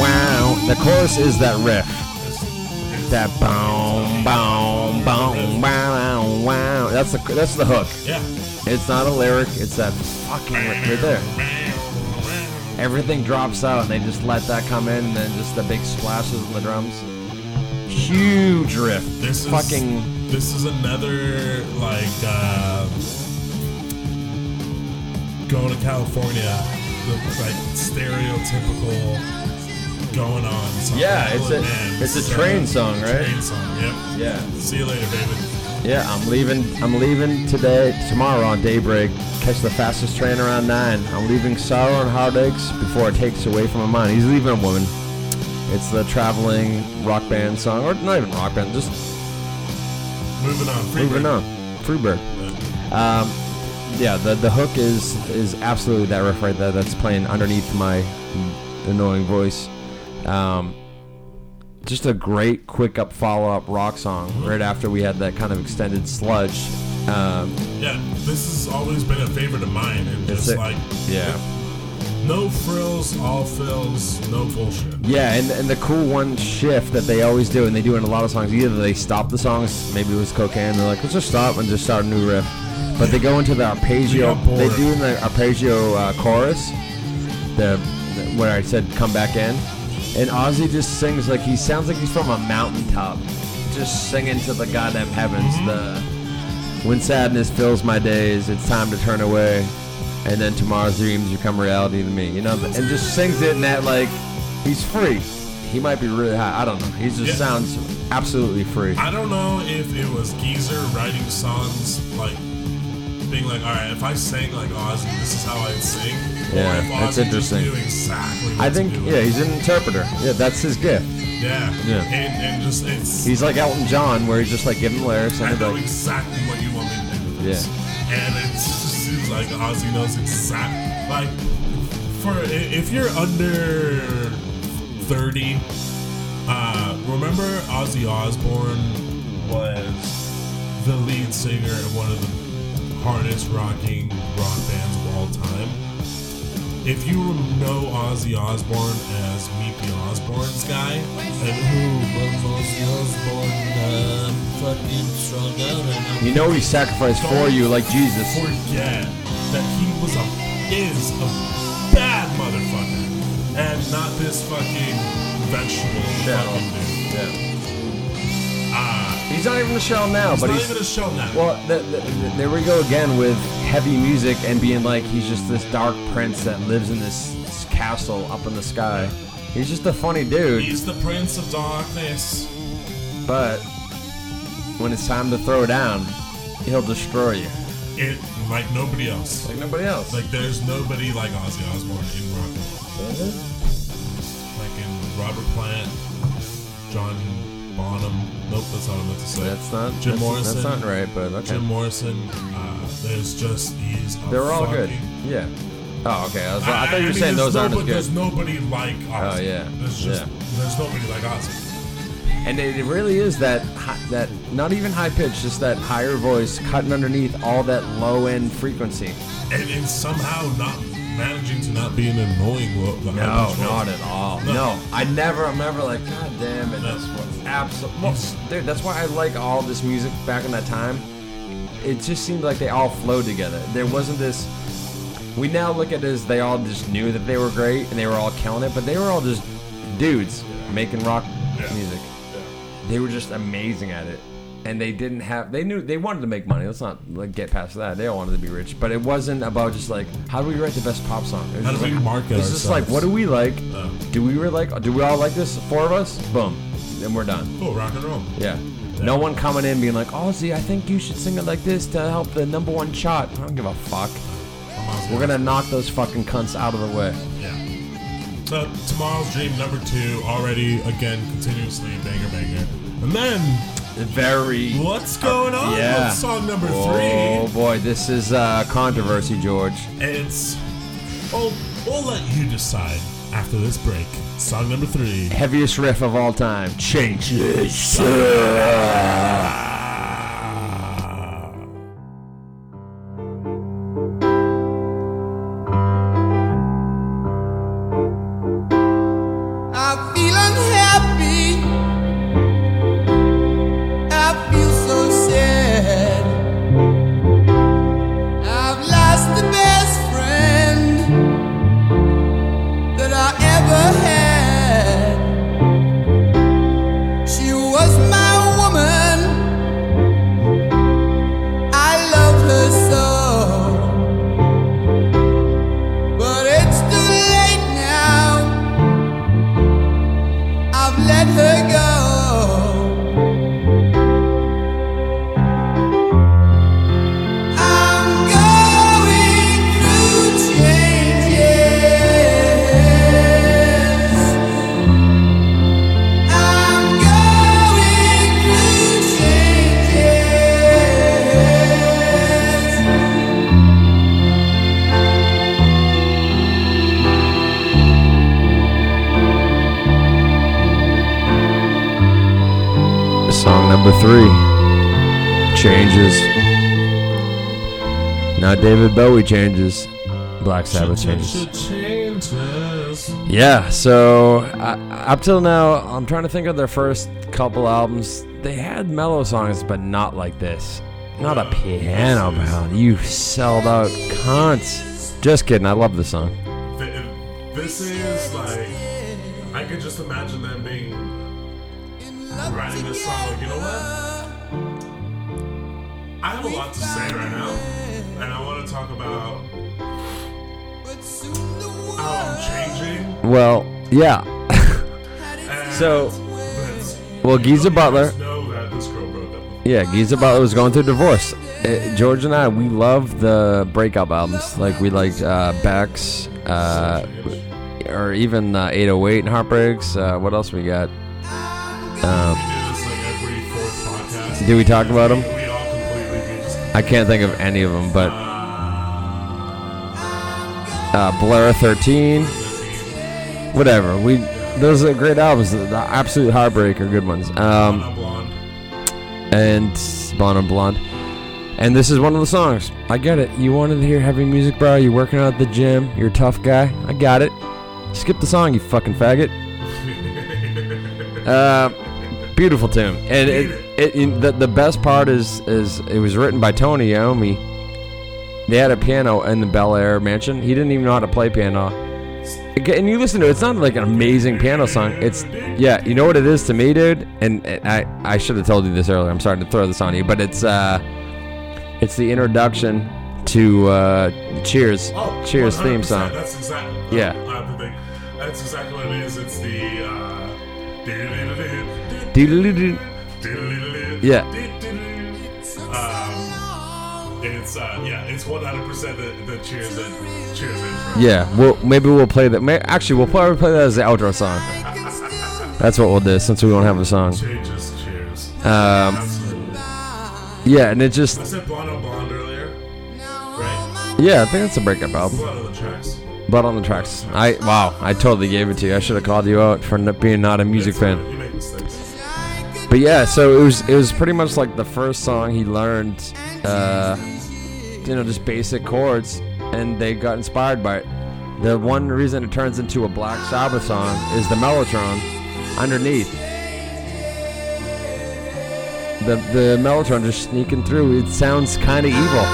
wow. The chorus is that riff. That boom boom boom wow wow. That's the that's the hook. Yeah. It's not a lyric, it's that fucking riff right there. Everything drops out and they just let that come in and then just the big splashes in the drums. Huge riff. This is fucking This is another like uh, going to California, the like stereotypical going on. Song. Yeah, it's a- Man, it's a so- train song, right? Train song. Yep. Yeah. See you later, David. Yeah, I'm leaving. I'm leaving today, tomorrow on daybreak. Catch the fastest train around nine. I'm leaving sorrow and heartaches before it takes away from my mind. He's leaving a woman. It's the traveling rock band song, or not even rock band, just Moving on. Free moving break. on. Freebird. Um, yeah, the the hook is is absolutely that riff right there. That's playing underneath my annoying voice. Um, just a great quick up follow up rock song right after we had that kind of extended sludge. Um, Yeah, this has always been a favorite of mine, and It's just a- like yeah. no frills, all fills, no bullshit. Yeah, and, and the cool one shift that they always do, and they do in a lot of songs, either they stop the songs, maybe it was cocaine, they're like, let's just stop and just start a new riff. But they go into the arpeggio, They do the arpeggio uh, chorus, the, the where I said come back in, and Ozzy just sings like he sounds like he's from a mountaintop, just singing to the goddamn heavens. The when sadness fills my days, it's time to turn away, and then tomorrow's dreams become reality to me. You know, and just sings it in that like he's free. He might be really high. I don't know. He just Yeah. sounds absolutely free. I don't know if it was Geezer writing songs like being like, all right, if I sang like Ozzy, this is how I'd sing. Yeah, or if that's interesting. Just knew exactly. What I think yeah, he's an interpreter. Yeah, that's his gift. Yeah. Yeah. And, and just it's. He's like Elton John, where he's just like giving lyrics And I know like, exactly what you want me to do with this. Yeah. And it just seems like Ozzy knows exact like for if you're under thirty, uh, remember Ozzy Osbourne was the lead singer of one of the hardest rocking rock bands of all time. If you know Ozzy Osbourne as the Osbournes guy, and who Ozzy Osbourne? Um, fucking strung out and you know, he sacrificed for you like Jesus. forget that he was a is a bad motherfucker and not this fucking vegetable fucking dude. Yeah. Ah, He's not even the shell now, but not he's even a show now. Well, th- th- th- there we go again with heavy music and being like he's just this dark prince that lives in this, this castle up in the sky. He's just a funny dude, He's the Prince of Darkness. but when it's time to throw down, he'll destroy you It like nobody else. like nobody else. Like there's nobody like Ozzy Osbourne in rock and roll. Like in Robert Plant, John Bonham. Nope, that's not what I meant to say. that's not Jim that's, Morrison. That's not right, but okay. Jim Morrison. Uh, there's just these. They're all good. Yeah. Oh, okay. I, was, I, I thought you were mean, saying those aren't as good. There's nobody like Ozzy. Oh, yeah. There's just Yeah. there's nobody like Ozzy. And it, it really is that that not even high pitch, just that higher voice cutting underneath all that low end frequency. And, and somehow not managing to not be an annoying lo- No, not at all. No. No, I never. I'm never like, God damn it, that's what's absolutely. dude, that's why I like all this music back in that time. It just seemed like they all flowed together. There wasn't this. We now look at it as they all just knew that they were great and they were all killing it, but they were all just dudes making rock Yeah. music. They were just amazing at it. And they didn't have. They knew they wanted to make money. Let's not like get past that. They all wanted to be rich, but it wasn't about just like how do we write the best pop song. It was How just do we like, market It's just like what do we like? Uh. Do we really like? Do we all like this? Four of us. Boom. Then we're done. Oh, rock and roll. Yeah. No one coming in being like, Ozzy, I think you should sing it like this to help the number one chart. I don't give a fuck. We're gonna knock those fucking cunts out of the way. Yeah. So tomorrow's dream number two already again continuously banger banger, and then Very. what's going on Yeah. with song number Oh three? boy, this is uh, controversy, George. It's we'll we'll let you decide after this break. Song number three. Heaviest riff of all time. Changes. I Bowie changes. Black Sabbath changes. Yeah, so uh, up till now, I'm trying to think of their first couple albums. They had mellow songs, but not like this. Not a piano ballad. You sold out cunts. Just kidding. I love the song. This is like I could just imagine them being writing this song. Like, you know what? I have a lot to say right now, talk about how I'm changing. Well, yeah. So, well, Geezer you Butler. know that this girl broke up Yeah, Geezer Butler was going through divorce. Uh, George and I, we love the breakup albums. Like we like uh, Beck's, uh, or even uh, 808 and Heartbreaks. Uh, what else we got? Um, do this like every fourth podcast. Do we talk about We all completely we just. I can't think of any of them, but uh, Blur 13, whatever. We those are great albums. The, Absolute Heartbreak are good ones. Um, Blonde on blonde. and Blonde Blonde. And this is one of the songs. I get it. You wanted to hear heavy music, bro. You're working out at the gym. You're a tough guy. I got it. Skip the song, you fucking faggot. [laughs] Uh, beautiful tune. And it, it, it- the, the best part is is it was written by Tony Iommi. They had a piano in the Bel Air mansion. He didn't even know how to play piano. And you listen to it, it's not like an amazing piano song. It's yeah, you know what it is to me, dude. And, I I should have told you this earlier. I'm sorry to throw this on you, but it's uh, it's the introduction to uh, Cheers, Oh, Cheers theme song. That's exactly. Yeah. Uh. That's exactly what it is. It's the. Uh, Yeah. Um, it's uh, yeah, it's one hundred percent the the cheers in, cheers intro. Yeah, well, maybe we'll play that. May, actually, we'll probably play that as the outro song. That's what we'll do since we don't have a song. Changes, cheers. Um, Absolutely. yeah, and it just I said blonde on blonde earlier, right? yeah, I think that's a breakup album. Blood on the tracks. But on the tracks, I wow, I totally gave it to you. I should have called you out for n- being not a music It's, fan. uh, You mistakes. But yeah, so it was it was pretty much like the first song he learned, uh, you know, just basic chords, and they got inspired by it. The one reason it turns into a Black Sabbath song is the mellotron underneath. The the mellotron just sneaking through. It sounds kind of evil.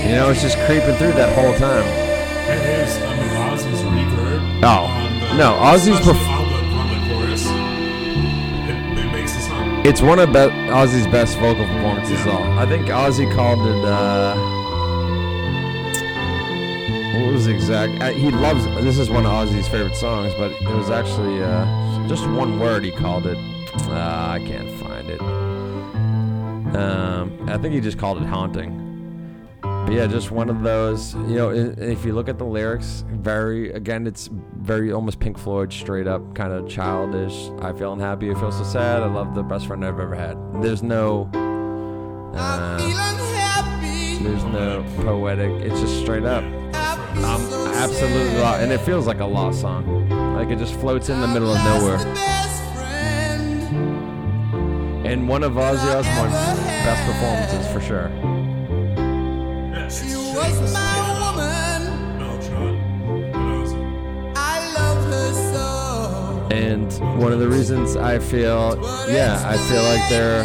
You know, it's just creeping through that whole time. And I mean, Ozzy's reverb. Oh. No, Ozzy's especially It's one of be- Ozzy's best vocal performances. Yeah. All I think Ozzy called it. Uh, what was the exact? Uh, he loves. This is one of Ozzy's favorite songs, but it was actually uh, just one word. He called it. Uh, I can't find it. Um, I think he just called it haunting. But yeah, just one of those. You know, if you look at the lyrics, very again, it's very almost Pink Floyd, straight up, kind of childish. I feel unhappy. I feel so sad. I love the best friend I've ever had. There's no. Uh, there's no poetic. It's just straight up. I'm absolutely lost, and it feels like a lost song. Like it just floats in the middle of nowhere. the best friend. And one of Ozzy Osbourne's best performances for sure. And one of the reasons I feel, yeah, I feel like they're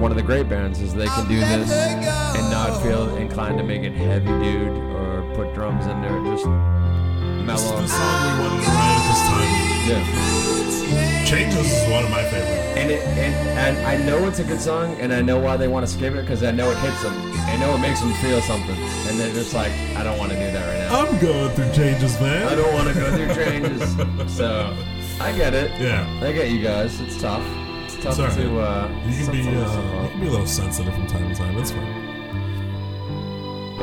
one of the great bands is they can do this and not feel inclined to make it heavy, dude, or put drums in there. Just This is mellow. the song we wanted to write at this time. Yeah. Changes is one of my favorite. And it and, and I know it's a good song, and I know why they want to skip it because I know it hits them. I know it makes them feel something, and they're just like, I don't want to do that right now. I'm going through changes, man. I don't want to go through changes. [laughs] So I get it. Yeah. I get you guys. It's tough. It's tough It's to. Uh, You can be uh, you can be a little sensitive from time to time. It's fine.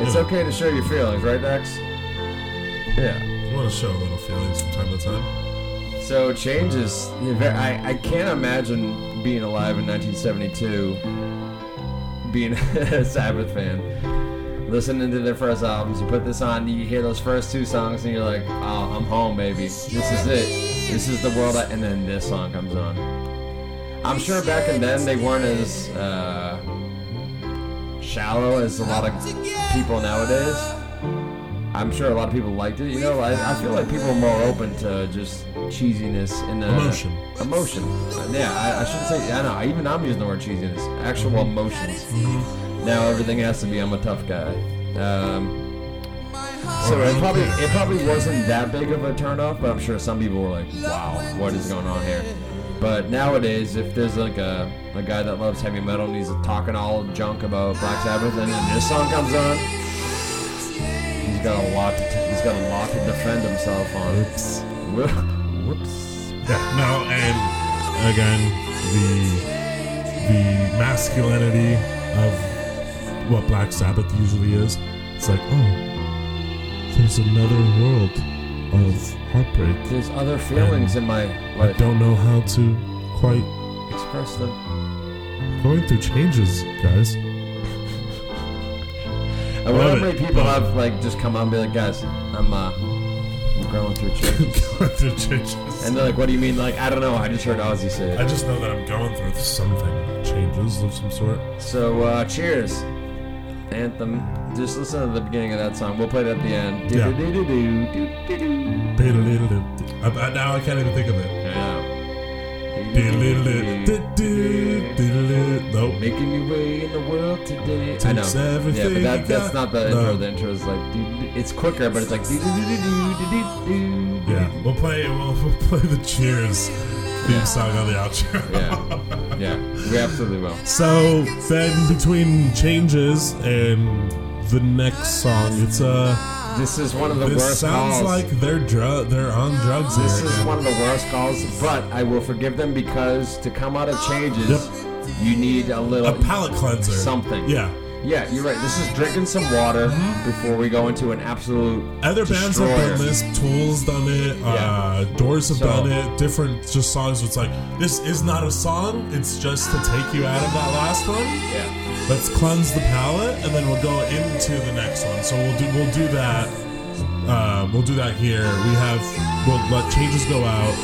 It's yeah. okay to show your feelings, right, Dex? Yeah. You want to show a little feelings from time to time. So changes. I I can't imagine being alive in 1972, being [laughs] a Sabbath fan, listening to their first albums. You put this on, you hear those first two songs, and you're like, "Oh, I'm home, baby. This is it. This is the world." I, and then this song comes on. I'm sure back in then they weren't as uh, shallow as a lot of people nowadays. I'm sure a lot of people liked it. You know, I, I feel like people are more open to just cheesiness and uh, Emotion. Emotion. Uh, Yeah, I, I shouldn't say. I know. Even I'm using the word cheesiness. Actual emotions. Now everything has to be. I'm a tough guy. Um, so it probably it probably wasn't that big of a turnoff, but I'm sure some people were like, "Wow, what is going on here?" But nowadays, if there's like a, a guy that loves heavy metal and he's talking all junk about Black Sabbath, and then this song comes on, he's got a lot to he's got a lot to defend himself on. Oops. Whoops. Yeah. No, and again, the the masculinity of what Black Sabbath usually is. It's like, oh, there's another world of heartbreak. There's other feelings in my I don't know how to quite express them. going through changes, guys. I wonder how many people have like just come on and be like, guys, I'm uh, I'm going through changes. going [laughs] through changes. and they're like, what do you mean? Like, I don't know. I just heard Ozzy say I just know that I'm going through something, changes of some sort. So, uh, cheers. Anthem. Just listen to the beginning of that song. We'll play it at the end. Yeah. I, I, now I can't even think of it. Know. Nope. Making your way in the world today. I Takes know. Yeah, but that, that's not the No. intro. The intro is like, it's quicker, but it's like. Yeah, we'll play. We'll, we'll play the Cheers theme Yeah. song on the outro. Yeah. Yeah, we absolutely will. So then, between changes and the next song, it's uh, This is one of the this worst sounds calls. like they're dr- they're on drugs this here. is one of the worst calls, but I will forgive them because to come out of changes, Yep. you need a little a palate cleanser. something. Yeah. Yeah, you're right. This is drinking some water before we go into an absolute. Other bands have done this. Tool's done it. Uh, Doors have So- done it. Different just songs. It's like this is not a song. It's just to take you out of that last one. Yeah. Let's cleanse the palate, and then we'll go into the next one. So we'll do we'll do that. Uh, we'll do that here. We have we'll let changes go out.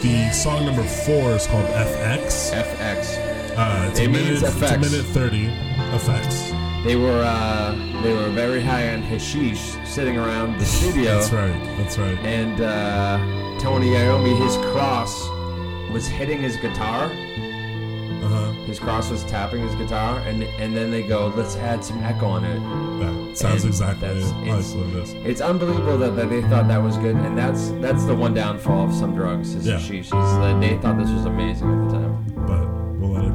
The song number four is called FX. FX. Uh, it's It a minute. It's a minute thirty. Effects. They were uh, they were very high on hashish, sitting around the [laughs] studio. That's right. That's right. And uh, Tony Iommi, his cross was hitting his guitar, Uh huh. his cross was tapping his guitar, and and then they go, let's add some echo on it. That sounds And exactly that's- like it's- it is. Unbelievable that, that they thought that was good, and that's that's the one downfall of some drugs. Is Yeah. she, she's that they thought this was amazing at the time. But we'll let it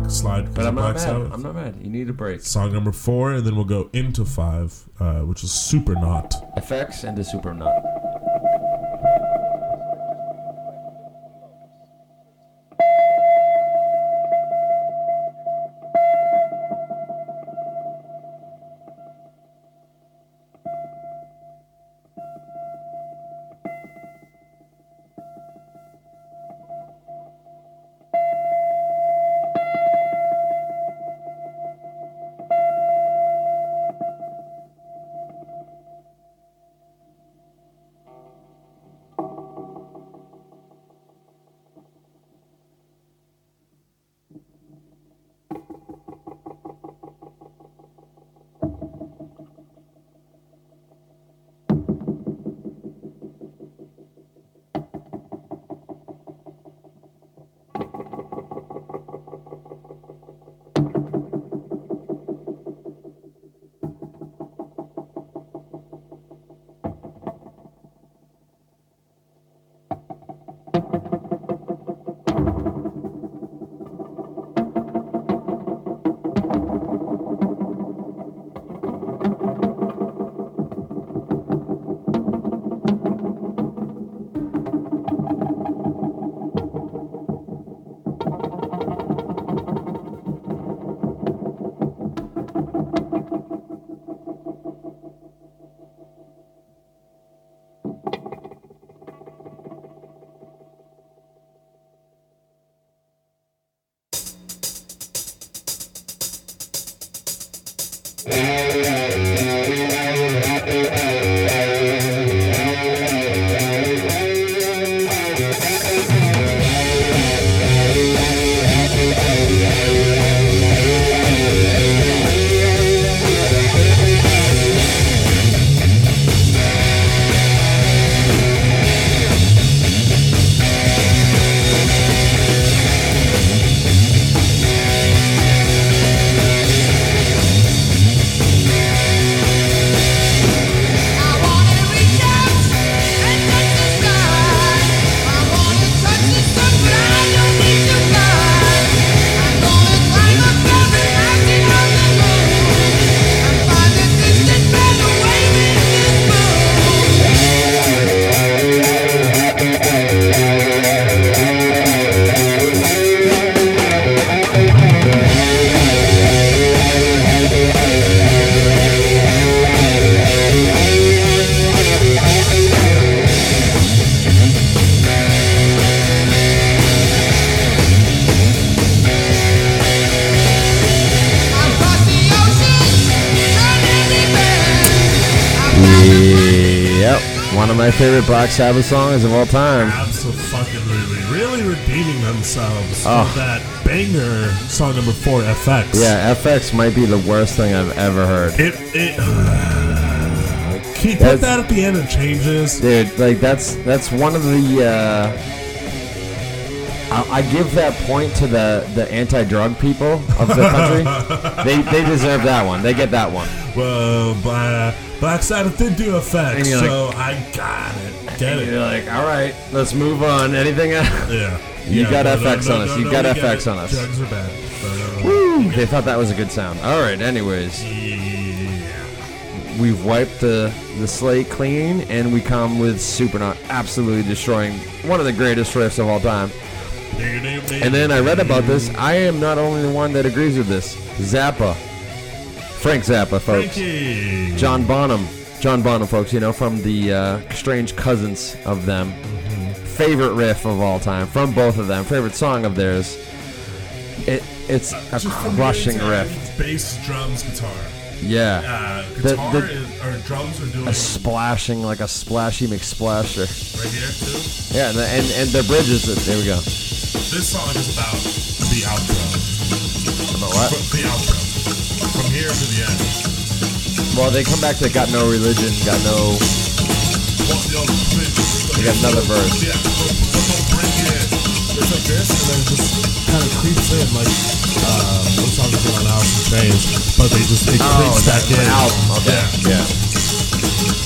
slide But I'm not mad. Sabbath. I'm not mad. You need a break. Song number four, and then we'll go into five, uh, which is Supernaut. Effects and the Supernaut. Black Sabbath songs of all time. Absolutely, really redeeming themselves Oh. with that banger song number four, FX. Yeah, FX might be the worst thing I've ever heard. It it. [sighs] Can you put that at the end and changes? Dude, like that's that's one of the. Uh, I, I give that point to the the anti-drug people of the country. [laughs] they they deserve that one. They get that one. Well, Black, Black Sabbath did do you're so I got it. Get You're like, all right, let's move on. Anything else? [laughs] Yeah. You Yeah, got no, FX no, on no, us. no, You got we FX it. on us. Drugs are bad. Uh, Woo! They thought that was a good sound. All right. Anyways, yeah. we've wiped the the slate clean, and we come with Supernaut absolutely destroying one of the greatest riffs of all time. And then I read about this. I am not only the one that agrees with this. Zappa, Frank Zappa, folks. Frankie. John Bonham, John Bonham, folks. You know from the uh, strange cousins of them. Favorite riff of all time from both of them. Favorite song of theirs. It it's a Just crushing the riff. Bass, drums, guitar. Yeah. Uh, The- guitar the- is, or drums are doing a splashing like a splashy McSplasher. right here too. Yeah, and the, and, and the bridges. There we go. This song is about the outro. About what? The outro. From here to the end. Well, they come back to got no religion, got no. Well, you know, We got another verse. Yeah, but, but they'll bring in it's like this, and then it just kind of creeps in, like uh, is it on Alice in Chains? But they just it Oh, creeps back in. an album. Okay. Yeah. Yeah.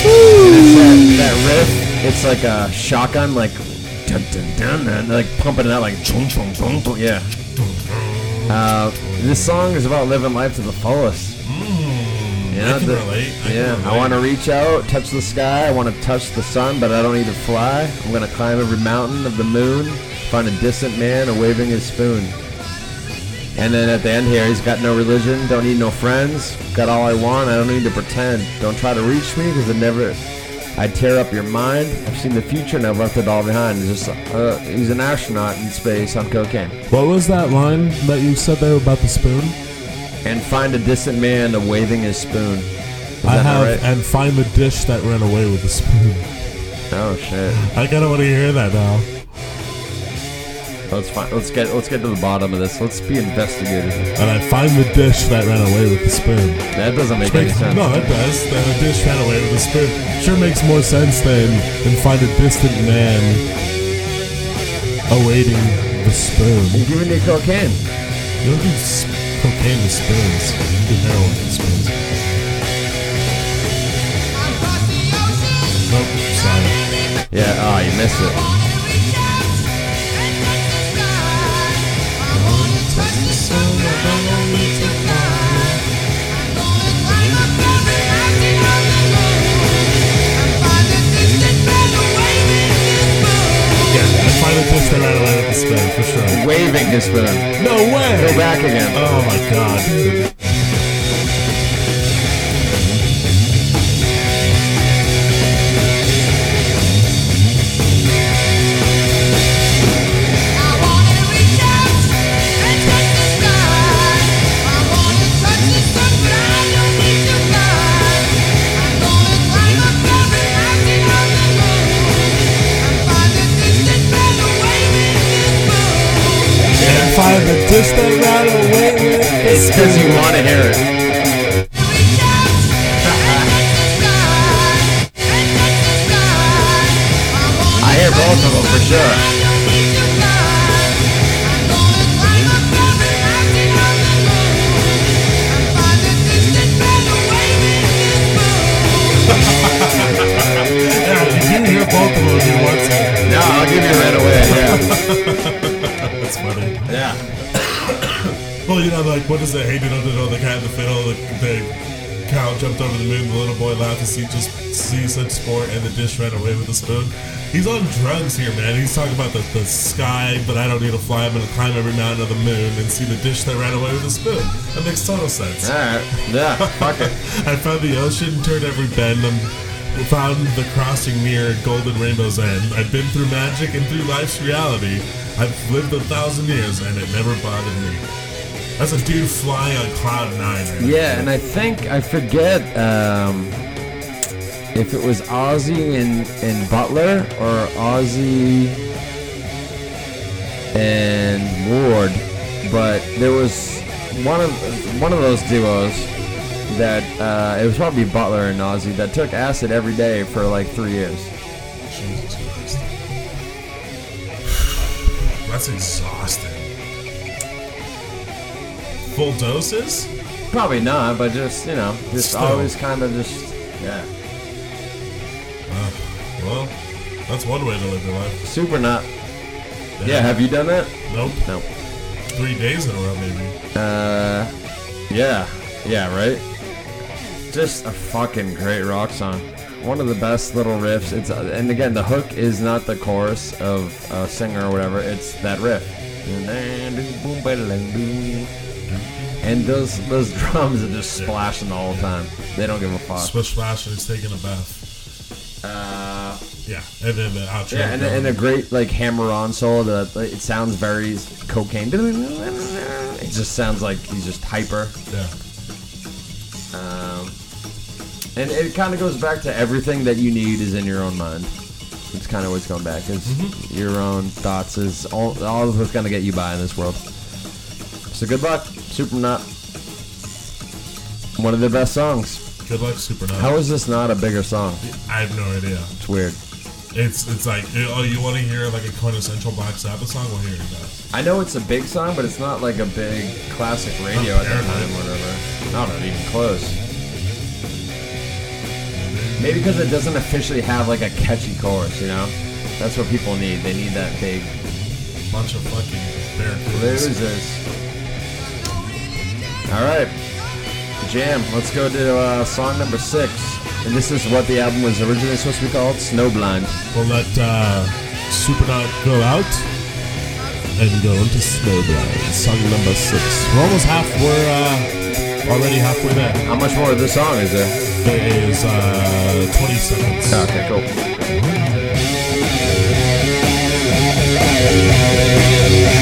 That, that riff, it's like a shotgun, like dun dun dun, dun like pumping it out, like chung chung chung chung. Yeah. Uh, this song is about living life to the fullest. You I can the- relate. I can yeah, I want to reach out, touch the sky. I want to touch the sun, but I don't need to fly. I'm gonna climb every mountain of the moon, find a distant man a waving his spoon. And then at the end here, he's got no religion, don't need no friends, got all I want, I don't need to pretend. Don't try to reach me, because it never, I tear up your mind. I've seen the future and I've left it all behind. He's just, uh, he's an astronaut in space on cocaine. What was that line that you said there about the spoon? And find a distant man a waving his spoon. Is I that have right? and find the dish that ran away with the spoon. Oh shit. I kind of want to hear that now. Let's find, let's get let's get to the bottom of this. Let's be investigators. And I find the dish that ran away with the spoon. That doesn't make any Makes- sense. No, it does. Then the dish ran away with the spoon. Sure makes more sense than than find a distant man awaiting the spoon. You're giving me cocaine. You don't do s- cocaine with spoons. You do heroin with spoons. Across the ocean, Nope, sorry. Yeah. Oh, you missed it. Waving his spoon. No way. Go back again. Oh my god, The dish that ran away with the It's because you want to hear it. Reach out and touch the sky, and touch the sky. I hear both of them for sure. I don't need to fly. I'm gonna climb up every mountain on the moon and find the distant man waving his spoon. Yeah, you hear both of them if you want to. No, I'll give you right away. Yeah. [laughs] That's funny. yeah. Well, you know, like, what is it? Hey, did know the cat in the fiddle? The, the cow jumped over the moon. The little boy laughed to see just see such sport, and the dish ran away with the spoon. He's on drugs here, man. He's talking about the, the sky, but I don't need to fly. I'm gonna climb every mountain of the moon and see the dish that ran away with the spoon. That makes total sense. All right. Yeah. Fuck it. [laughs] I found the ocean, turned every bend, and found the crossing near Golden Rainbow's End. I've been through magic and through life's reality. I've lived a thousand years, and it never bothered me. That's a dude flying on cloud nine. Right Yeah, and I think I forget um, if it was Ozzy and, and Butler or Ozzy and Ward, but there was one of one of those duos that uh, it was probably Butler and Ozzy that took acid every day for like three years. That's exhausting. Full doses? Probably not, but just you know, just Still. always kind of just yeah, Uh, well, that's one way to live your life. Supernaut. Yeah, have you done that? Nope. No. Three days in a row, maybe. Uh, yeah, yeah, right. Just a fucking great rock song. One of the best little riffs. It's uh, and again, the hook is not the chorus of a singer or whatever. It's that riff. And those those [laughs] drums are just splashing all the whole time. They don't give a fuck. Splish splash and he's taking a bath. Uh, Yeah, and then the outro. yeah, and, and a great like hammer-on solo. That like, it sounds very cocaine. It just sounds like he's just hyper. yeah. And it kind of goes back to everything that you need is in your own mind. It's kind of what's going back. It's Mm-hmm. your own thoughts is all, all of what's going to get you by in this world. So good luck, Supernaut. One of the best songs. Good luck, Supernova. How is this not a bigger song? I have no idea. It's weird. It's it's like oh you want to hear like a quintessential Black Sabbath song? Well here you go. I know it's a big song, but it's not like a big classic radio at the time, or whatever. Not even close. Maybe because it doesn't officially have like a catchy chorus, you know? That's what people need. They need that big Bunch of fucking barracudas. losers. All right, Jam. Let's go to uh, song number six, and this is what the album was originally supposed to be called, Snowblind. We'll let uh, Supernaut go out and go into Snowblind. Song number six. We're almost half. We're uh, already halfway there. How much more of this song is there? There is uh, 20 seconds. Okay, cool. What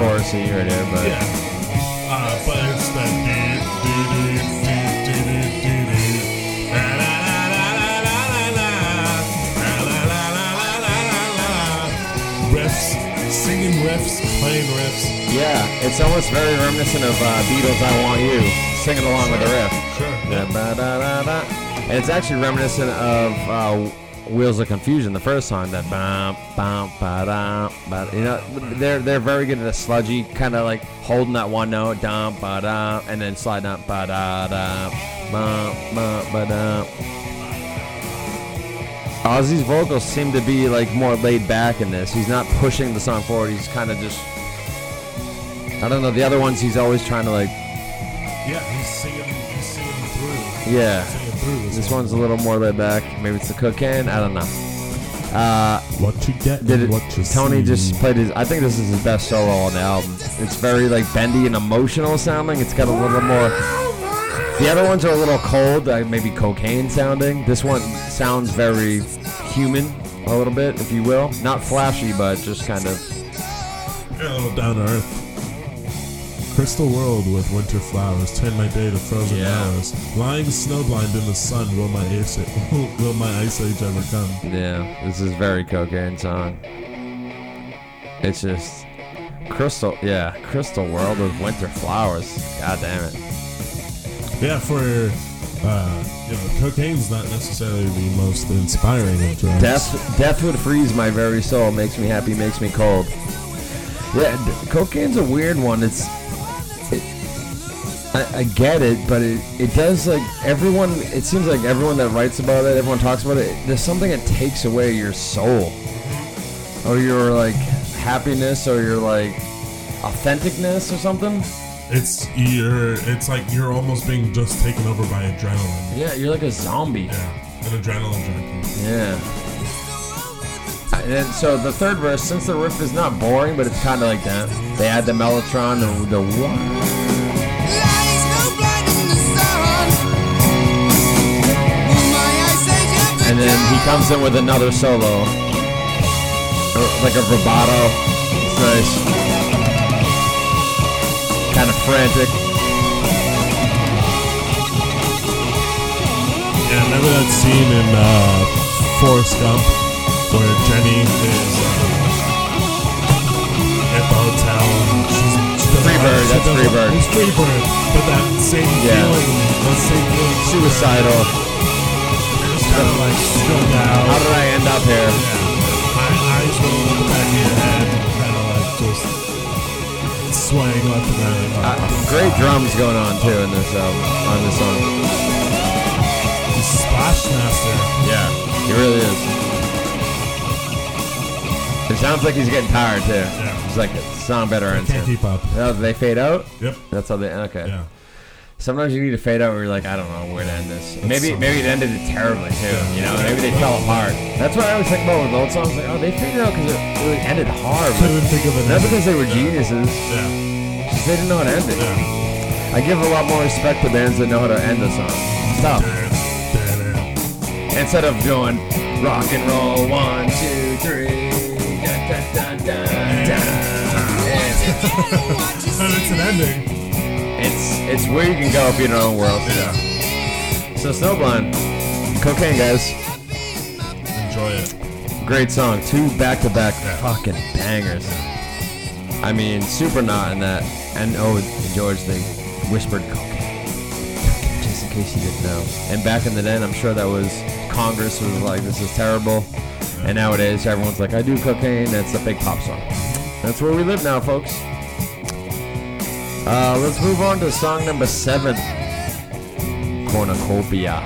chorusy right here, but Yeah. Uh, but it's the do do do do do do do do. La la la la la la la la. La la la la la la la la. Riffs, singing riffs, playing riffs. yeah, it's almost very reminiscent of uh, Beatles' "I Want You," singing along with the riff. Sure. Yeah. And it's actually reminiscent of uh, Wheels of Confusion, the first song. That bam, bam, ba da, ba. You know, they're they're very good at a sludgy kind of like holding that one note, dum, ba da, and then sliding up, ba da da, ba ba ba da. Ozzy's vocals seem to be like more laid back in this. He's not pushing the song forward. He's kind of just. I don't know. The other ones, he's always trying to like. Yeah, he's singing. He's singing through. Yeah. This one's a little more laid back. Maybe it's the cocaine. I don't know. Uh, What you get did it, what you Tony see. just played his. I think this is his best solo on the album. It's very like bendy and emotional sounding. It's got a little more. The other ones are a little cold, like maybe cocaine sounding. This one sounds very human, a little bit, if you will. Not flashy, but just kind of. A little down to earth. Crystal world with winter flowers turn my day to frozen Yeah. hours. Lying snowblind in the sun, will my ice [laughs] will my ice age ever come? Yeah, this is very cocaine song. It's just Crystal, yeah, Crystal World with Winter Flowers. God damn it. Yeah, for uh, you know, cocaine's not necessarily the most inspiring of drugs. Death, death would freeze my very soul. Makes me happy, makes me cold. Yeah, d- cocaine's a weird one. It's, it, I, I get it, but it, it does like everyone. It seems like everyone that writes about it, everyone talks about it. There's something that takes away your soul, or your like happiness, or your like authenticness, or something. It's you're. It's like you're almost being just taken over by adrenaline. Yeah, you're like a zombie. Yeah, an adrenaline junkie. Yeah. And so the third verse, since the riff is not boring, but it's kind of like that, they add the mellotron, the, the one. Then he comes in with another solo, like a vibrato. It's nice. Kind of frantic. Yeah, remember that scene in uh, Forrest Gump where Jenny is uh, at the hotel and she's she Freebird, that's Freebird. It's Freebird, but that same Yeah. feeling, that same feeling, Suicidal. Kind like strung out. How did I end up here? My eyes roll in the back of your head, kind of like just swaying left and right. Uh, great drums going on too in this album, on this song. He's Splash Master. Yeah, he really is. It sounds like he's getting tired too. Yeah. It's like, sound better ends Can't keep up. Oh, they fade out. Yep. That's how they. Okay. Yeah. Sometimes you need to fade out where you're like, I don't know where to end this. Maybe so- maybe it ended it terribly too. You know, maybe they fell apart. That's what I always think about with old songs. Like, oh, they figured out because it really ended hard. Couldn't think of an Not because they were geniuses. Yeah. Just they didn't know how to end it. Yeah. I give a lot more respect to bands that know how to end a song. Stop. Instead of doing rock and roll, one, two, three. Dun, dun, dun, dun, dun. It's, [laughs] But it's an ending. It's it's where you can go if you don't know where else to go. Yeah. So Snowblind, cocaine guys, Enjoy it. great song. Two back-to-back Yeah. fucking bangers. I mean, Supernaut in that. And oh, George, they whispered cocaine, just in case you didn't know. And back in the day, I'm sure that was Congress was like, this is terrible. And nowadays, everyone's like, I do cocaine. That's a big pop song. That's where we live now, folks. Uh, let's move on to song number seven, Cornucopia.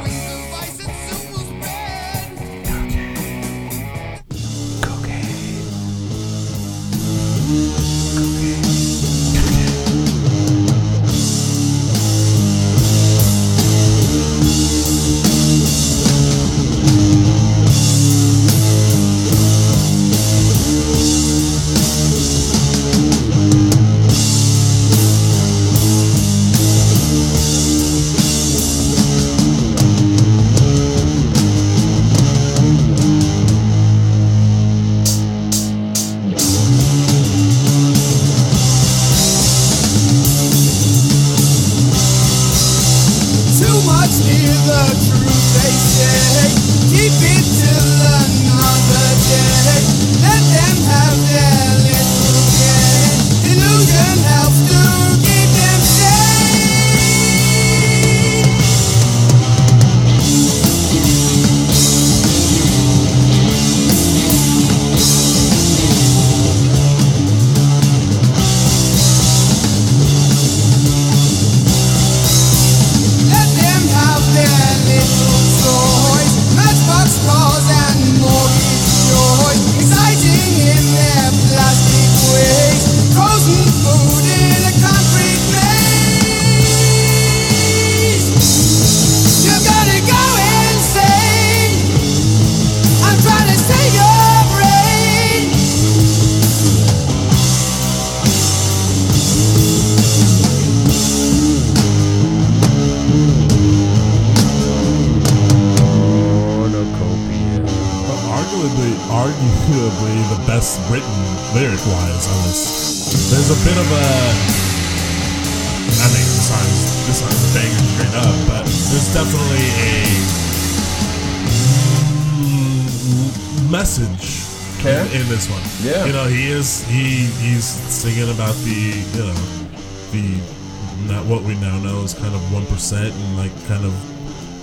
Percent and like kind of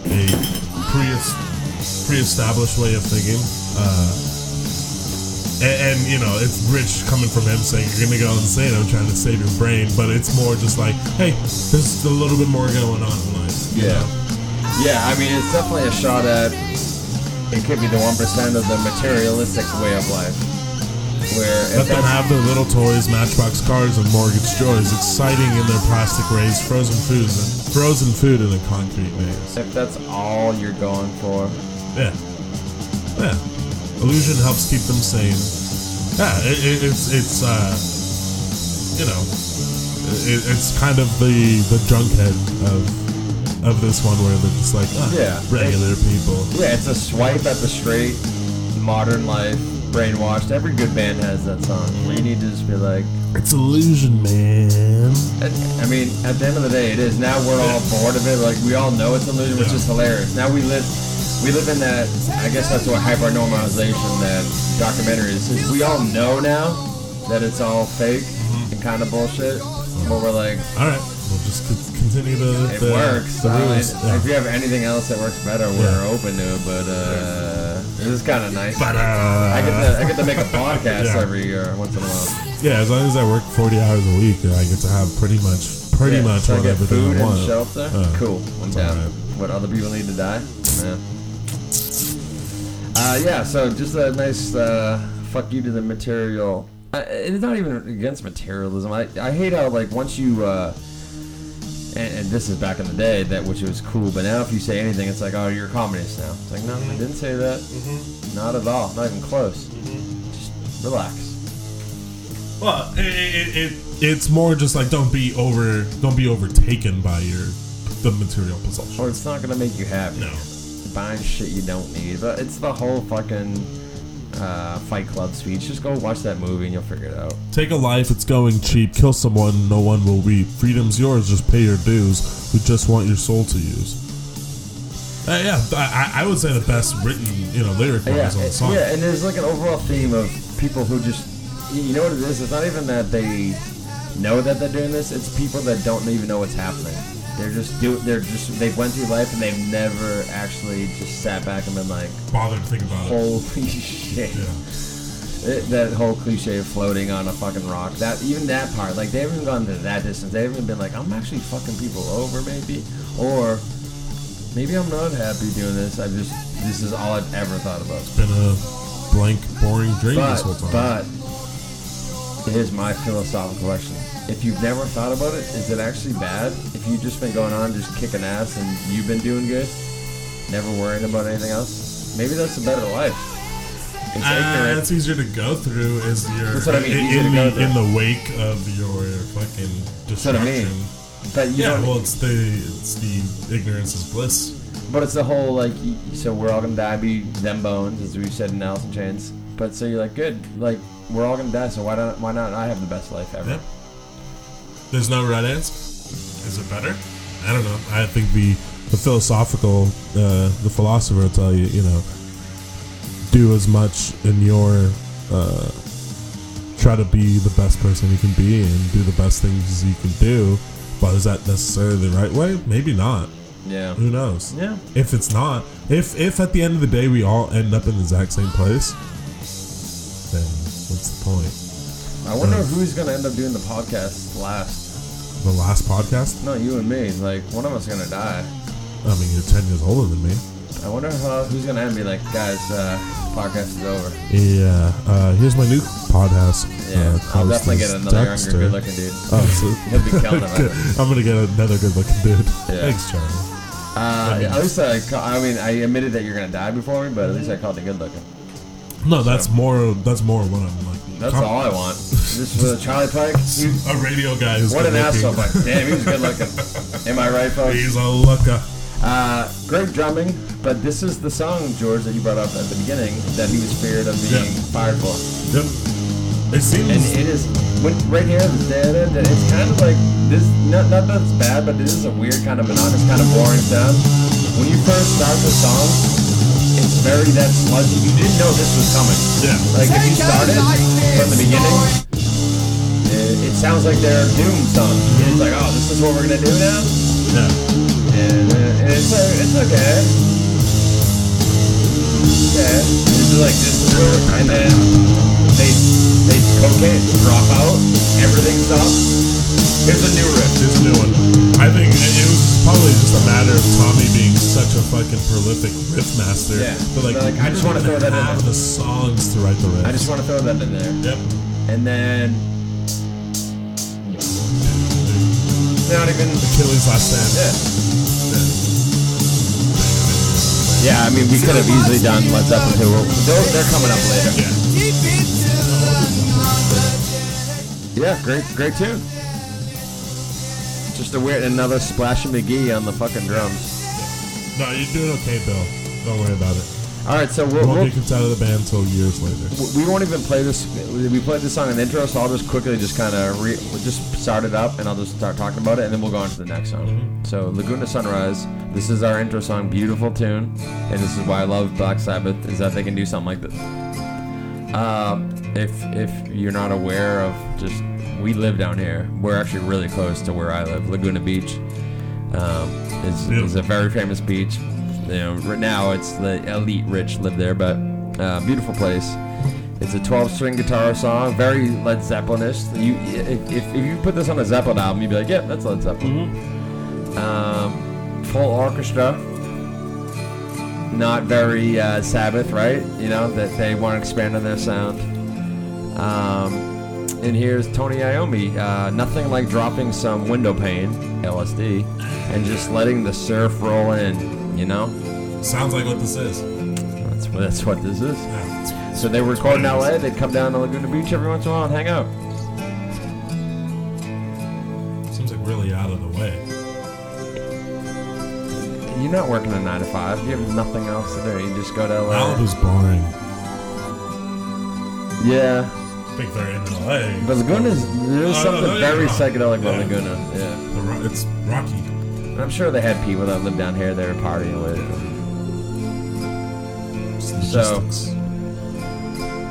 a pre pre-established way of thinking. Uh, and, and you know, it's rich coming from him saying you're gonna go insane. I'm trying to save your brain, but it's more just like, hey, there's a little bit more going on in life. Yeah. know? Yeah, I mean, it's definitely a shot at. It could be the one percent of the materialistic way of life, where Let them have their little toys, matchbox cars, and mortgage joys, exciting in their plastic rays, frozen foods, and frozen food in a concrete maze. if that's all you're going for, Yeah, yeah. Illusion helps keep them sane. Yeah, it, it, it's it's uh, you know, it, it's kind of the the drunkhead of of this one where they're just like, ah, Yeah. regular people. yeah, it's a swipe at the straight modern life brainwashed. Every good band has that song We need to just be like, It's illusion, man. I mean, at the end of the day, it is. Now we're all bored of it. Like we all know it's illusion, which is hilarious. Now we live, we live in that. I guess that's what HyperNormalisation that documentary is. is We all know now that it's all fake Mm-hmm. and kind of bullshit. But we're like, All right, we'll just continue the it the, works. The Uh, rules. and yeah. If you have anything else that works better, we're Yeah. open to it. But uh, this is kind of nice. But uh, I get to I get to make a podcast Yeah. every year once in a while. yeah, as long as I work forty hours a week, I get to have pretty much pretty Yeah, much so I get food I and shelter. Uh, cool. I'm down. alright. What other people need to die? Yeah. Uh, yeah. So just a nice uh, fuck you to the material. Uh, it's not even against materialism. I, I hate how like once you uh, and, and this is back in the day that which was cool, but now if you say anything, it's like oh you're a communist now. It's like no, I didn't say that. Mm-hmm. Not at all. Not even close. Just relax. Well, it, it, it it's more just like don't be over don't be overtaken by your the material possession. Or it's not gonna make you happy. No. buying shit you don't need. But it's the whole fucking uh, Fight Club speech. Just go watch that movie and you'll figure it out. Take a life, it's going cheap. Kill someone, no one will weep. Freedom's yours, just pay your dues. We just want your soul to use. Uh, yeah, I, I would say the best written, you know, lyric Yeah, on the song. yeah, and there's like an overall theme of people who just, you know what it is? It's not even that they know that they're doing this. It's people that don't even know what's happening. They're just do. They're just. They went through life and they've never actually just sat back and been like, Bothered to think about it. holy [laughs] shit. Yeah. It, that whole cliche of floating on a fucking rock. That even that part, like they haven't even gone to that distance. They haven't been like, I'm actually fucking people over, maybe, or maybe I'm not happy doing this. I just this is all I've ever thought about. It's been a blank, boring dream this whole time. but here's my philosophical question: If you've never thought about it, is it actually bad? If you've just been going on just kicking ass and you've been doing good, never worrying about anything else, maybe that's a better life. It's Uh, it's easier to go through is your That's what I mean, in, in the in the wake of your fucking That's what I destruction. mean. But you Yeah, well, it's the it's the ignorance is bliss. But it's the whole like, so we're all gonna die, be them bones, as we said in Alice in Chains. But so you're like, good, like we're all gonna die, so why don't Why not I have the best life ever? There's no right answer. Is it better? I don't know. I think the the philosophical uh, the philosopher will tell you, you know, do as much in your uh, try to be the best person you can be and do the best things you can do. But is that necessarily the right way? Maybe not. Yeah. Who knows? Yeah. If it's not, if if at the end of the day we all end up in the exact same place, then what's the point? I wonder Uh, who's gonna end up doing the podcast last. The last podcast? No, you and me. Like one of us gonna die. I mean, you're ten years older than me. I wonder how, who's gonna end. Be like, guys, uh, podcast is over. Yeah. Uh, here's my new podcast. Yeah, uh, I'll definitely get another Dexter. younger, good-looking dude. Oh, [laughs] He'll be killing it. I'm gonna get another good-looking dude. Yeah. Thanks, Charlie. Uh, at least I, I mean, I admitted that you're gonna die before me, but at least I called it good looking. No, that's more. That's more what I'm like. That's com- all I want. This was Charlie Pike. [laughs] A radio guy who's What an good-looking. asshole! But damn, he was good looking. [laughs] Am I right, folks? He's a looker. Uh, great drumming, but this is the song, George, that you brought up at the beginning that he was feared of being Yeah. fired for. Yep. It seems. And it is when right here, it's kind of like this. Not, not that it's bad, but this is a weird kind of monotonous, kind of boring sound. When you first start the song, it's very that sludgy. You didn't know this was coming. Yeah. Like if you started from the beginning, it, it sounds like they're doom song. It's like, oh, this is what we're gonna do now, Yeah. and, uh, and it's uh, it's okay. Yeah, it's like this is where, and then they they cocaine drop out, everything stops. Here's a new riff. There's a new one. I think it it was probably just a matter of Tommy being such a fucking prolific riff master. Yeah. But like, But, like, I just wanna throw that in have there. the songs to write the riff. I just want to throw that in there. Yep. And then not even Achilles last stand. yeah. Yeah, I mean we could have easily done Led Zeppelin too. They're, they're coming up later. Yeah. Yeah, great, great tune. Just a weird another Splash and McGee on the fucking drums. No, you're doing okay, Bill. Don't worry about it. All right, so We we'll, won't we'll, get kicked out of the band until years later. we won't even play this. We played this song in the intro, so I'll just quickly just kind of re, we'll just start it up, and I'll just start talking about it, and then we'll go on to the next song. So Laguna Sunrise. This is our intro song, beautiful tune, and this is why I love Black Sabbath is that they can do something like this. Um, if if you're not aware of just we live down here, we're actually really close to where I live, Laguna Beach. Um, is, is a very famous beach. You know, right now it's the elite rich live there, but uh, beautiful place. It's a 12-string guitar song, very Led Zeppelinish. You, if, if, if you put this on a Zeppelin album, you'd be like, yeah, that's Led Zeppelin. Um, full orchestra. Not very uh, Sabbath, right? You know that they want to expand on their sound. Um, and here's Tony Iommi. Uh, nothing like dropping some window pane, LSD, and just letting the surf roll in. You know, Sounds like what this is. that's what that's what this is. Yeah, So they record in LA. They'd come down to Laguna Beach every once in a while and hang out. Seems like really out of the way. You're not working a nine to five. You have nothing else to do. You just go to LA. Malibu's boring. Yeah, think they're in LA. but Laguna's there's No, no, something no, you're very psychedelic about Yeah. Laguna. Yeah, ro- It's rocky. I'm sure they had people that lived down here. They were partying with. It's So-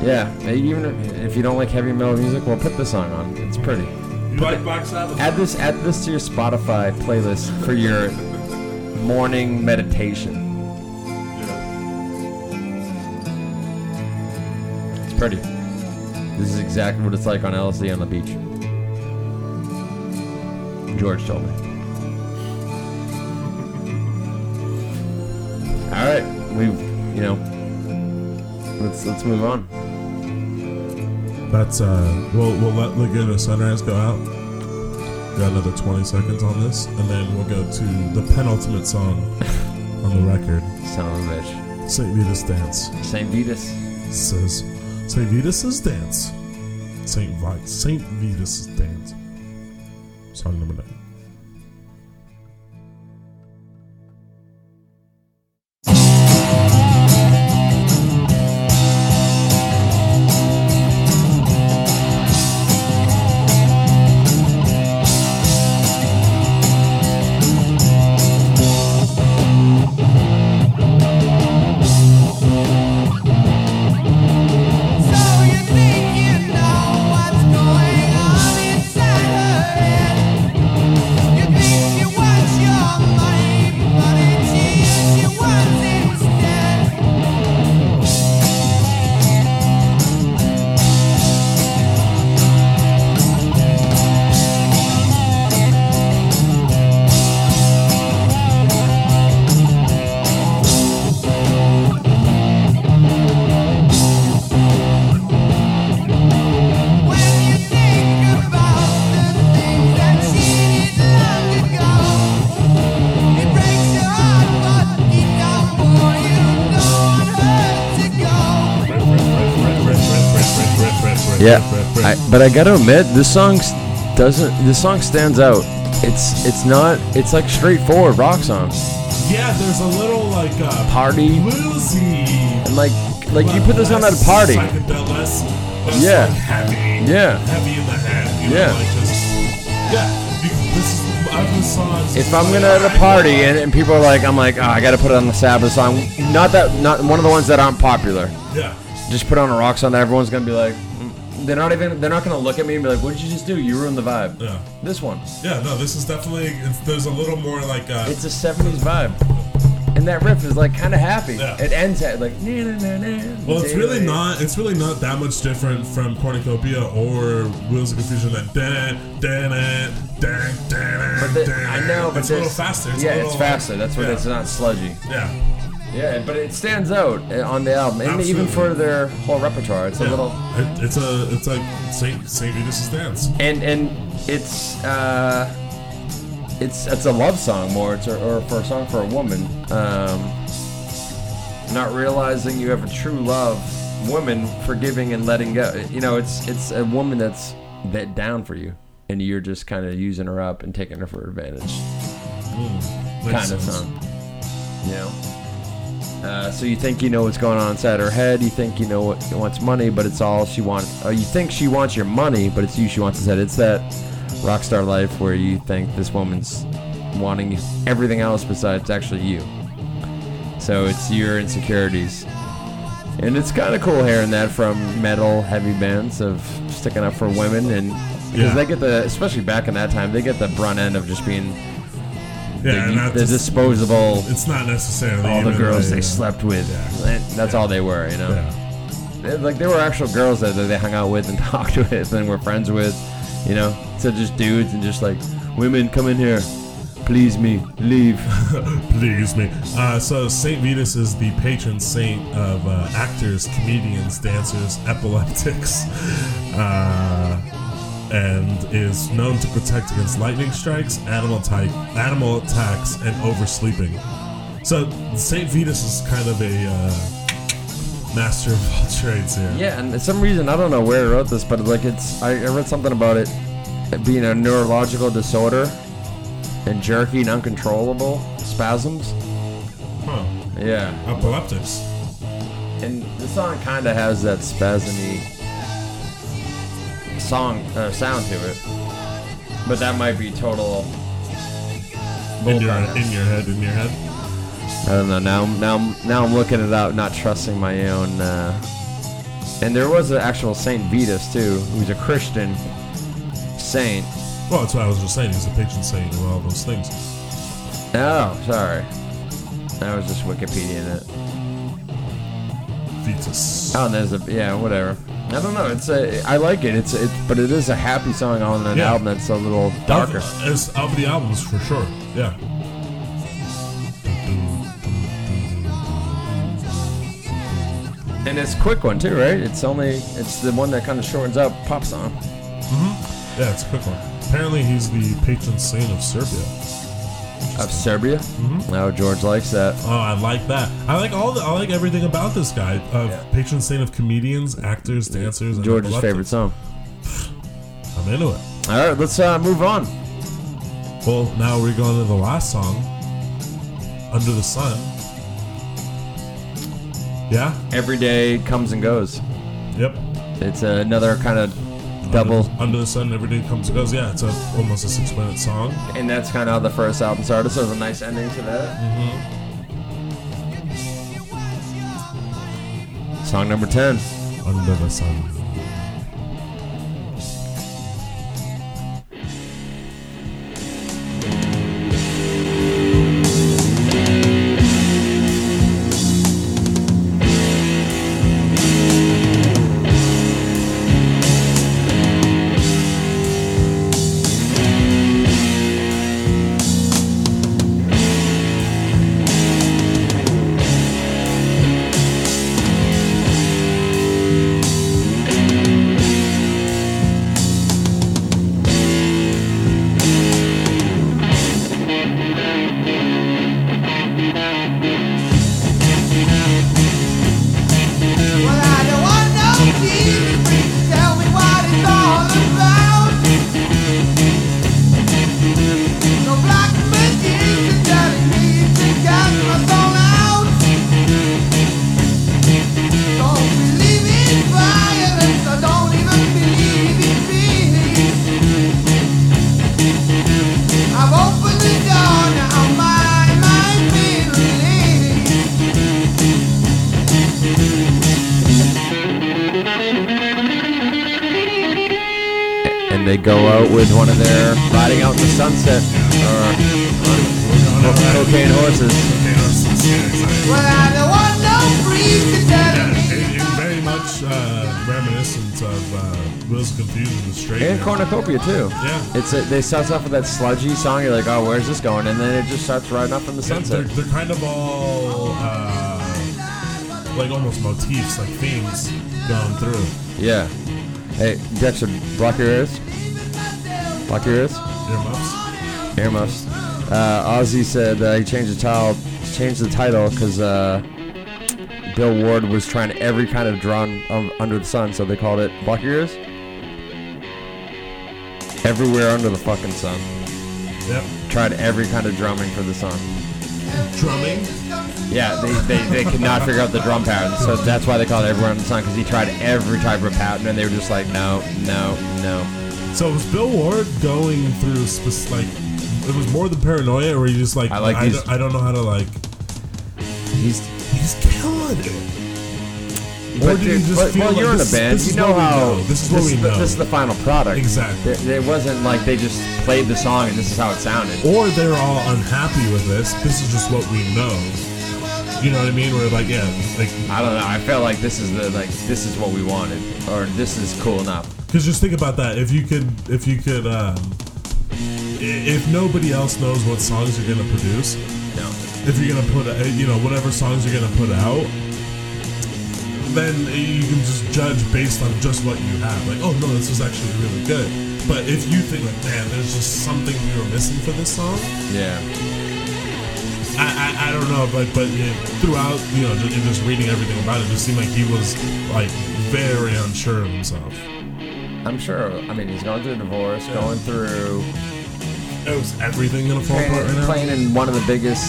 Yeah, even if- you don't like heavy metal music, well, put this song on. It's pretty. You like Black Sabbath? Add this, add this to your Spotify playlist for your morning meditation. It's pretty. This is exactly what it's like on LSD on the beach. George told me. All right, we, you know, let's let's move on. That's uh, we'll we'll let Laguna Sunrise go out. Got another 20 seconds on this, and then we'll go to the penultimate song on the record. Son of a bitch. Saint Vitus Dance Saint Vitus. says Saint Vitus's Dance. Saint Vi- Saint Vitus's Dance. Song number nine. But I gotta admit, this song doesn't. This song stands out. It's it's not. It's like straightforward rock song. Yeah, there's a little like uh, Party. bluesy. And like like you put this on at a party. Yeah. like heavy. Yeah. Heavy in the head. You Yeah. Know, like just, yeah. This is, I lot of his songs. If I'm gonna at a party and, and people are like, I'm like, oh, I gotta put it on the Sabbath song. Not that, not one of the ones that aren't popular. yeah, Just put on a rock song that everyone's gonna be like. They're not even, they're not gonna look at me and be like, what did you just do? You ruined the vibe. yeah, This one, yeah. No, this is definitely. It's, there's a little more like. Uh, it's a '70s vibe, and that riff is like kind of happy. Yeah. It ends at like, na na na na. well, it's really not. It's really not that much different from Cornucopia or Wheels of Confusion. That dan dan dan dan dan. But. I know, but it's a little faster. It's a yeah, little, it's faster. That's what yeah. it's not sludgy. Yeah. Yeah, but it stands out uh, on the album, and even for their whole repertoire. It's a yeah. little. It, it's a. It's like Saint Saint Vitus' dance. and and it's uh it's it's a love song more it's a, or for a song for a woman um not realizing you have a true love woman forgiving and letting go you know it's it's a woman that's that down for you and you're just kind of using her up and taking her for advantage Makes kind of song you know uh, so you think you know what's going on inside her head. You think you know what she wants money, but it's all she wants. Or you think she wants your money, but it's you she wants instead. It's that rock star life where you think this woman's wanting everything else besides actually you. So it's your insecurities, and it's kind of cool hearing that from metal heavy bands of sticking up for women and because Yeah. they get the especially back in that time they get the brunt end of just being Yeah, the, the disposable It's not necessarily all the girls they uh, slept with. And that's all they were, you know. Yeah. They- Like there were actual girls that, that they hung out with and [laughs] talked with and were friends with, you know. So just dudes and just like women, come in here, please me, leave. [laughs] Please me. Uh, so Saint Vitus is the patron saint of uh, actors, comedians, dancers, epileptics, [laughs] uh, and is known to protect against lightning strikes, animal type, animal attacks, and oversleeping. So Saint Vitus is kind of a uh, master of all [laughs] trades here. yeah, and for some reason I don't know where I wrote this, but like it's I, I read something about it being a neurological disorder and jerky and uncontrollable spasms. Huh. Yeah, Epileptics. and the song kind of has that spasmy song uh, sound to it, but that might be total. In your, in your head, in your head. I don't know. Now, now, now I'm looking it up, not trusting my own. Uh, and there was an actual Saint Vitus too, who's a Christian saint. Well, that's what I was just saying. He's a patron saint and all those things. Oh, sorry. I was just Wikipedia it. Vitus. Oh, and there's a yeah, whatever. I don't know. It's a I like it. It's it, but it is a happy song on an Yeah. album that's a little darker. Of, as of the albums, for sure. Yeah. And it's a quick one too, right? It's only it's the one that kind of shortens up pop song. Mm-hmm. Yeah, it's a quick one. Apparently, he's the patron saint of Serbia. Of Serbia. Mm-hmm. Oh, George likes that. Oh, I like that. I like all the. I like everything about this guy. Of patron saint of comedians, actors, dancers. George's favorite song. [sighs] I'm into it. All right, let's uh, move on. Well, now we're going to the last song, "Under the Sun." Yeah. Every day comes and goes. Yep. It's another kind of double, Under, Under the sun, every day comes and goes. Yeah, it's a, almost a six-minute song. and that's kind of how the first album started. So it's a nice ending to that. Mm-hmm. Song number ten. Under the sun. Cornucopia too. Yeah. It's a, they start off with that sludgy song. You're like, oh, where's this going? And then it just starts riding up in the They're, sunset. they're kind of all uh, like almost motifs, like themes going through. Yeah. Hey, Dexter, block your ears. Block your ears. Earmuffs. Earmuffs. Uh, Ozzy said uh, he changed the title, changed the title because uh, Bill Ward was trying every kind of drum um, under the sun, so they called it "Block Your Ears." Everywhere under the fucking sun. Yep. Tried every kind of drumming for the song. Drumming. Yeah, they, they, they could not figure out the drum pattern, so that's why they called it "Everywhere under the sun" because he tried every type of pattern, and they were just like, no, no, no. So was Bill Ward going through spec- like it was more than paranoia, or he just like I like I, these- don't, I don't know how to like He's he's killing it. Or he just but- feel well, like you're in a band. this You know how know. This is what we the, know. This is the final product. Exactly. It, it wasn't like they just played the song and this is how it sounded. or they're all unhappy with this. This is just what we know. You know what I mean? We're like, yeah, like I don't know. I felt like this is the like this is what we wanted, or this is cool enough. Because just think about that. If you could, if you could, um, if nobody else knows what songs you're gonna produce, No. if you're gonna put, uh, you know, whatever songs you're gonna put out, then you can just judge based on just what you have. Like, oh no, this was actually really good. But if you think like, man, there's just something we were missing for this song, Yeah. I, I, I don't know, but but yeah, throughout, you know, just, just reading everything about it, it just seemed like he was like very unsure of himself. I'm sure. I mean, he's going through a divorce, going through It was everything gonna fall apart right now. playing in one of the biggest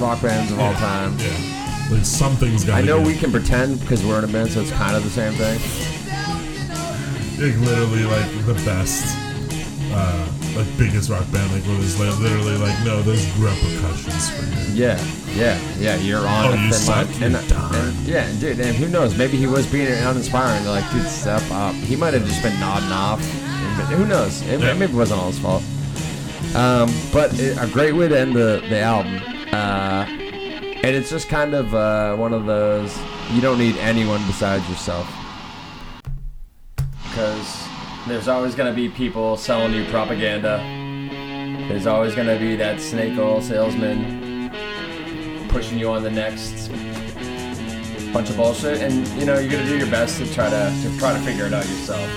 rock bands of all time. Yeah. Like something's got I know we can pretend because we're in a band, so it's kind of the same thing. like literally like the best uh like biggest rock band like where there's li- literally like no there's repercussions for you. Yeah, yeah, yeah. You're on Oh, a you thin line. suck, And, you're done. and- yeah, dude. And who knows? Maybe he was being uninspiring. They're like, dude, step up. He might have just been nodding off. Who knows? It, Yeah. Maybe it wasn't all his fault. Um, but it, a great way to end the the album. Uh, and it's just kind of uh, one of those. You don't need anyone besides yourself. Because there's always going to be people selling you propaganda. There's always going to be that snake oil salesman pushing you on the next bunch of bullshit, and you know you're gonna do your best to try to, to try to figure it out yourself.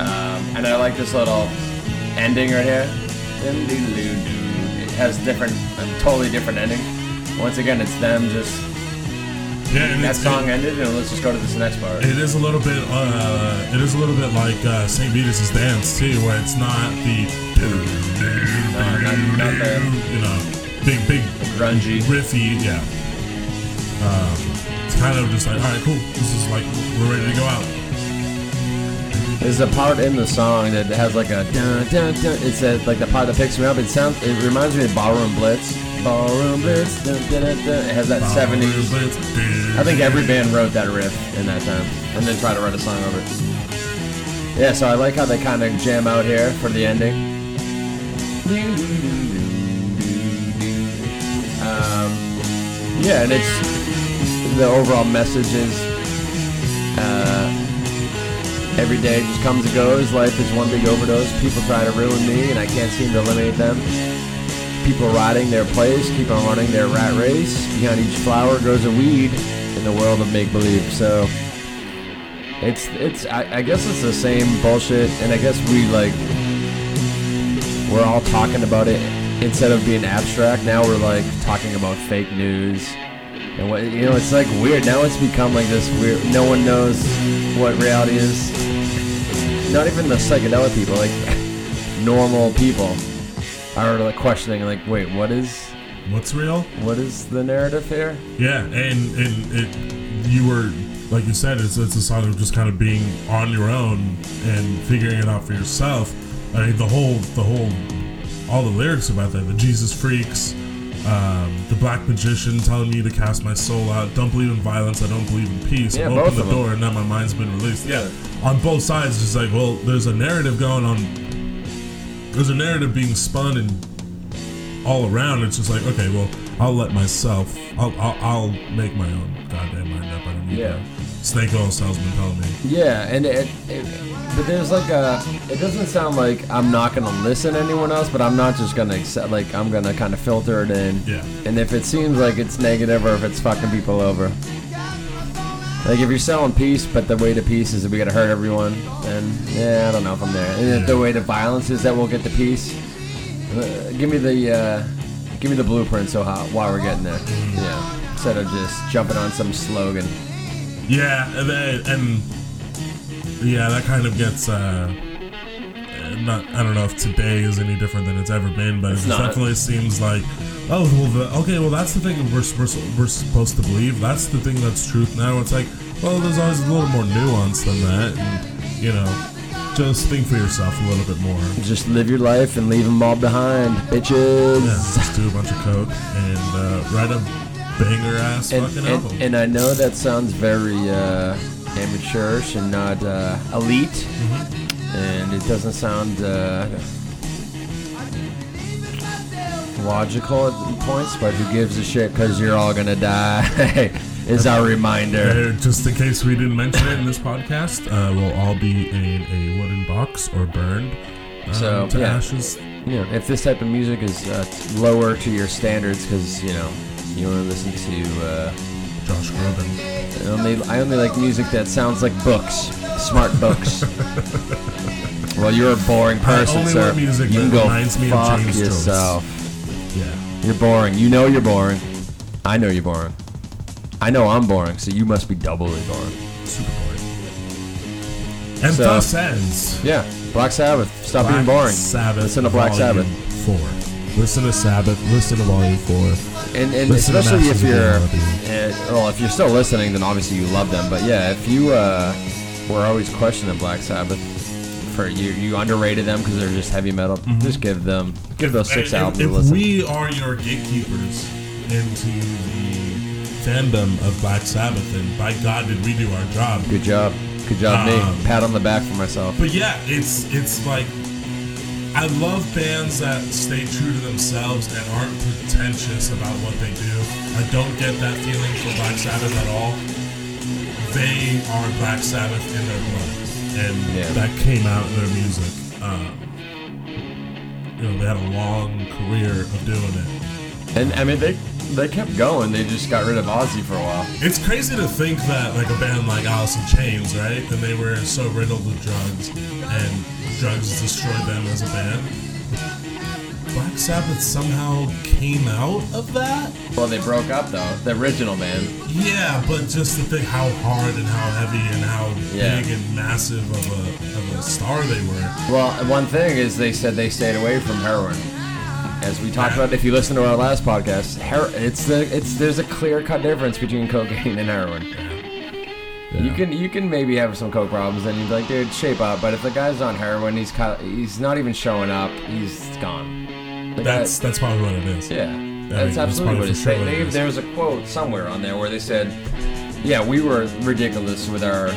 Um, and I like this little ending right here. It has different, a totally different ending. Once again, it's them just Yeah, and that song it, ended, and let's just go to this next part. it is a little bit uh it is a little bit like uh St. Vitus's dance too, where it's not the not- not the- you know big big Grungy. riffy yeah. Um, it's kind of just like all right, cool. This is like we're ready to go out. There's a part in the song that has like a dun dun dun. It's a, like the part that picks me up. It sounds. It reminds me of Ballroom Blitz. Ballroom Blitz. Dun, dun, dun, dun. It has that 70s. I think every band wrote that riff in that time, and then try to write a song over it. Yeah, so I like how they kind of jam out here for the ending. Um, yeah, and it's the overall message is uh, every day just comes and goes. Life is one big overdose. People try to ruin me, and I can't seem to eliminate them. People riding their place, keep on running their rat race. Behind each flower grows a weed in the world of make believe. So it's it's I, I guess it's the same bullshit, and I guess we like we're all talking about it instead of being abstract. Now we're like talking about fake news. And what you know, it's like weird. Now it's become like this weird. No one knows what reality is. Not even the psychedelic people, like [laughs] normal people, are like questioning, like, wait, what is What's real? what is the narrative here? Yeah, and and it you were like you said, it's it's a song of just kind of being on your own and figuring it out for yourself. I mean, the whole the whole all the lyrics about that, the Jesus freaks, Um, the Black Magician telling me to cast my soul out. Don't believe in violence. I don't believe in peace. Yeah, opened the door and now my mind's been released. Yeah, on both sides, it's like, well, there's a narrative going on. There's a narrative being spun and all around. It's just like, okay, well, I'll let myself. I'll I'll, I'll make my own goddamn mind up. I don't need Yeah. snake oil salesman telling me. Yeah, and it, it, but there's like a. It doesn't sound like I'm not gonna listen to anyone else, but I'm not just gonna accept. Like I'm gonna kind of filter it in. Yeah. And if it seems like it's negative or if it's fucking people over, like if you're selling peace, but the way to peace is that we gotta hurt everyone, then yeah, I don't know if I'm there. And if the way to violence is that we'll get to peace, uh, give me the uh, give me the blueprint so how while we're getting there. Yeah. Instead of just jumping on some slogan. Yeah, and, and yeah, that kind of gets. Uh, not, I don't know if today is any different than it's ever been, but it It's not. definitely seems like, oh, well, the, okay, well, that's the thing we're, we're, we're supposed to believe. That's the thing that's truth now. It's like, well, there's always a little more nuance than that, and you know, just think for yourself a little bit more. Just live your life and leave them all behind, bitches. Yeah, just do a bunch of coke and uh, write a banger ass and, fucking and, album. and I know that sounds very uh, amateurish and not uh, elite, Mm-hmm. And it doesn't sound uh, logical at points. But who gives a shit? Because you're all gonna die. [laughs] is our reminder. Uh, just in case we didn't mention it in this podcast, uh, we'll all be in a wooden box or burned um, So, to yeah. ashes. You know, if this type of music is uh, lower to your standards, because you know you want to listen to. Uh, Josh Groban. I only, I only like music that sounds like books, smart books. [laughs] well, you're a boring person, only sir. music you can go reminds me of fuck James Joyce. yourself. Yeah. You're boring. You know you're boring. I know you're boring. I know I'm boring, so you must be doubly boring. Super boring. And So- thus ends Yeah, Black Sabbath. Stop Black being boring. Sabbath. Listen to Black Sabbath. 4. Listen to Sabbath. Listen to Volume 4. And, and Listen especially if you're, uh, well, if you're still listening, then obviously you love them. But yeah, if you uh, were always questioning Black Sabbath, for you, you underrated them because they're just heavy metal. Just give them, give those six If- albums if, listen. we are your gatekeepers into the fandom of Black Sabbath, then by God did we do our job. Good job, good job, Um, me. Pat on the back for myself. But yeah, it's it's like I love bands that stay true to themselves and aren't pretentious about what they do. I don't get that feeling for Black Sabbath at all. They are Black Sabbath in their blood, and Yeah. that came out in their music. Um, you know, they had a long career of doing it. And I mean, they they kept going. They just got rid of Ozzy for a while. It's crazy to think that like a band like Alice in Chains, right? And they were so riddled with drugs, and drugs destroyed them as a band. Black Sabbath somehow came out of that. Well, they broke up though. The original band. Yeah, but just to think how hard and how heavy and how Yeah. big and massive of a of a star they were. Well, one thing is they said they stayed away from heroin. As we talked about, if you listen to our last podcast, her- it's the it's there's a clear cut difference between [laughs] cocaine and heroin. You can you can maybe have some coke problems, and you'd be like, dude, shape up. But if the guy's on heroin, he's kind he's not even showing up. He's gone. The guy- That's that's probably what it is. Yeah, mean, that's that's absolutely probably what it is. sure They, they, is. there was a quote somewhere on there where they said, "Yeah, we were ridiculous with our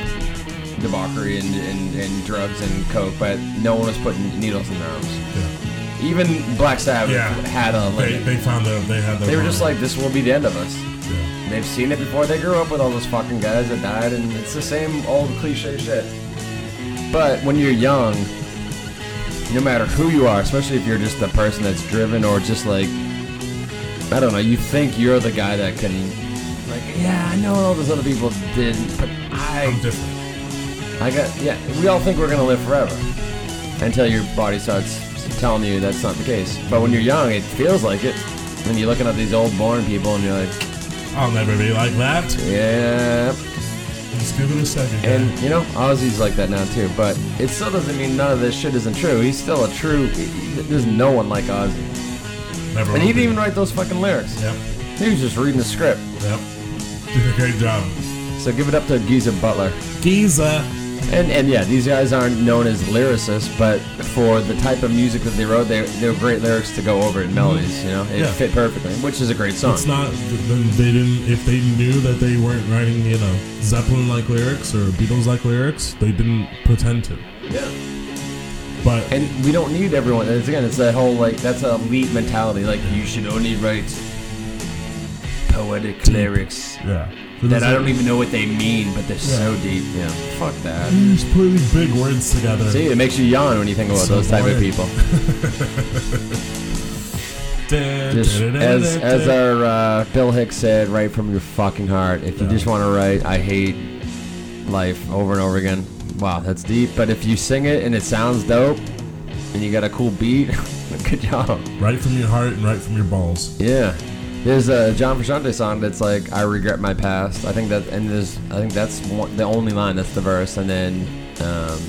debauchery and, and, and drugs and coke, but no one was putting needles in their arms. Yeah. Even Black Sabbath Yeah. had a They, limit. they found that they had their They were just like, this will be the end of us. Yeah. They've seen it before. They grew up with all those fucking guys that died, and it's the same old cliche shit. But when you're young, no matter who you are, especially if you're just a person that's driven or just like, I don't know, you think you're the guy that can, like, yeah, I know all those other people didn't, but I'm different. I got, yeah, we all think we're gonna live forever until your body starts telling you that's not the case. But when you're young, it feels like it. And you're looking at these old born people, and you're like, I'll never be like that. yeah, Just give it a second. guy. And you know, Ozzy's like that now too. But it still doesn't mean none of this shit isn't true. He's still a true. There's no one like Ozzy, never. and he didn't be. even write those fucking lyrics. Yep. He was just reading the script. Yep. Did a great job. So give it up to Geezer Butler. Geezer. And and yeah, these guys aren't known as lyricists, but for the type of music that they wrote, they they were great lyrics to go over in mhm. melodies. You know, it Yeah. fit perfectly, which is a great song. It's not. They didn't. If they knew that they weren't writing, you know, Zeppelin like lyrics or Beatles like lyrics, they didn't pretend to. Yeah. But And we don't need everyone. It's, again, it's that whole like that's a elite mentality. Like you should only write poetic lyrics yeah, that I don't even know what they mean, but they're so deep. Yeah, fuck that. You just put these big words together. See, it makes you yawn when you think about So those type of boring. people. [laughs] Just as as our uh, Bill Hicks said, write from your fucking heart. If you Yeah. just want to write, I hate life over and over again. Wow, that's deep. But if you sing it and it sounds dope, and you got a cool beat, [laughs] good job. right from your heart and right from your balls. Yeah. There's a John Frusciante song that's like I regret my past. I think that and there's I think that's one, the only line that's the verse and then um,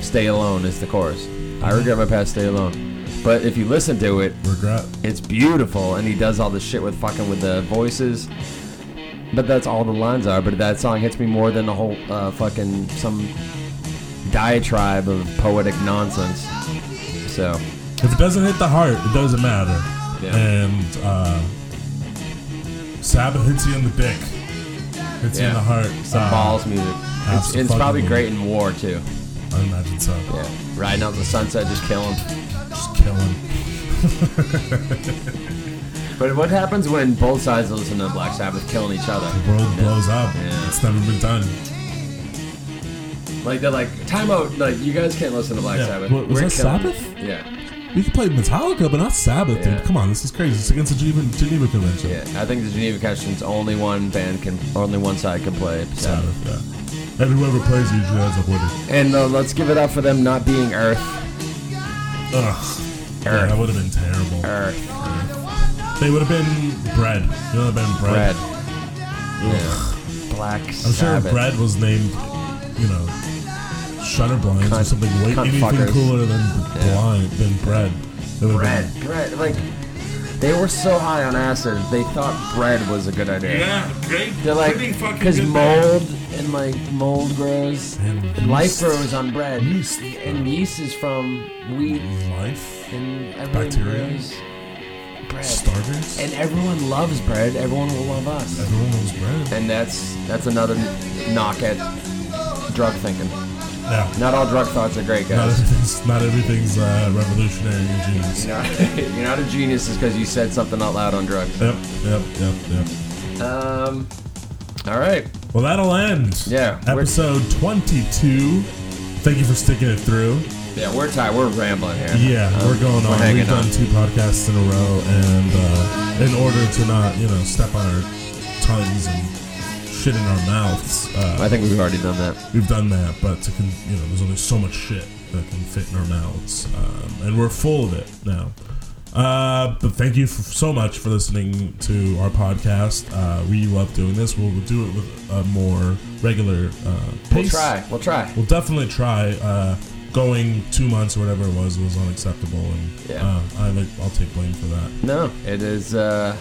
stay alone is the chorus. I regret my past, stay alone. But if you listen to it, Regret. it's beautiful and he does all this shit with fucking with the voices. But that's all the lines are. But that song hits me more than the whole uh, fucking some diatribe of poetic nonsense. So If it doesn't hit the heart, it doesn't matter. Yeah. And uh, Sabbath hits you in the dick. Hits you in the heart. some balls music. It's, it's probably Abso-fucking-lutely. great in war too. I imagine so. Yeah, riding out in the sunset, just killing. Just killing. [laughs] But what happens when both sides listen to Black Sabbath killing each other? The world blows up. Yeah. It's never been done. Like they're like, time out. Like you guys can't listen to Black Yeah. Sabbath. What- was We're that killing- Sabbath? Yeah, We can play Metallica, but not Sabbath, Yeah. dude. Come on, this is crazy. It's against the Geneva, Geneva Convention. yeah. I think the Geneva Convention's only one band can, only one side can play Sabbath. Sabbath, yeah. And whoever plays usually ends up winning. And uh, let's give it up for them not being Earth. Ugh. Yeah, Earth. that would have been terrible. Earth. They would have been bread. You know, been bread. Bread. Yeah. Black Sabbath. I'm Sabbath. sure bread was named, you know, shutter blinds or something way cunt anything fuckers. cooler than Yeah. blind than bread. Bread. been- Bread. Like they were so high on acid, they thought bread was a good idea. Yeah, great. They're like, because good mold and like mold grows, And and life grows on bread, Yeast. and yeast is from wheat, Life, and Bacteria. grows bread, starters. and everyone loves bread. Everyone will love us, Everyone loves bread. and that's that's another knock at drug thinking. Yeah. Not all drug thoughts are great, Not guys. everything's, not everything's uh, revolutionary and genius. You're not, [laughs] you're not a genius because you said something out loud on drugs. Yep, yep, yep, yep. Um, all right. Well, that'll end. Yeah, we're- Episode 22. Thank you for sticking it through. Yeah, we're tired. We're rambling here. Yeah, Um, we're going on. hanging We've done on. two podcasts in a row, and uh, in order to not, you know, step on our tongues and shit in our mouths, uh, I think we've already done that. we've done that. But to, con- you know, there's only so much shit that can fit in our mouths, um, and we're full of it now. Uh, but thank you f so much for listening to our podcast. Uh, we love doing this. We'll do it with a more regular uh, pace. We'll try. We'll try. We'll definitely try. Uh, going two months or whatever it was was unacceptable, and Yeah. uh, I like, I'll take blame for that. No, it is. Uh,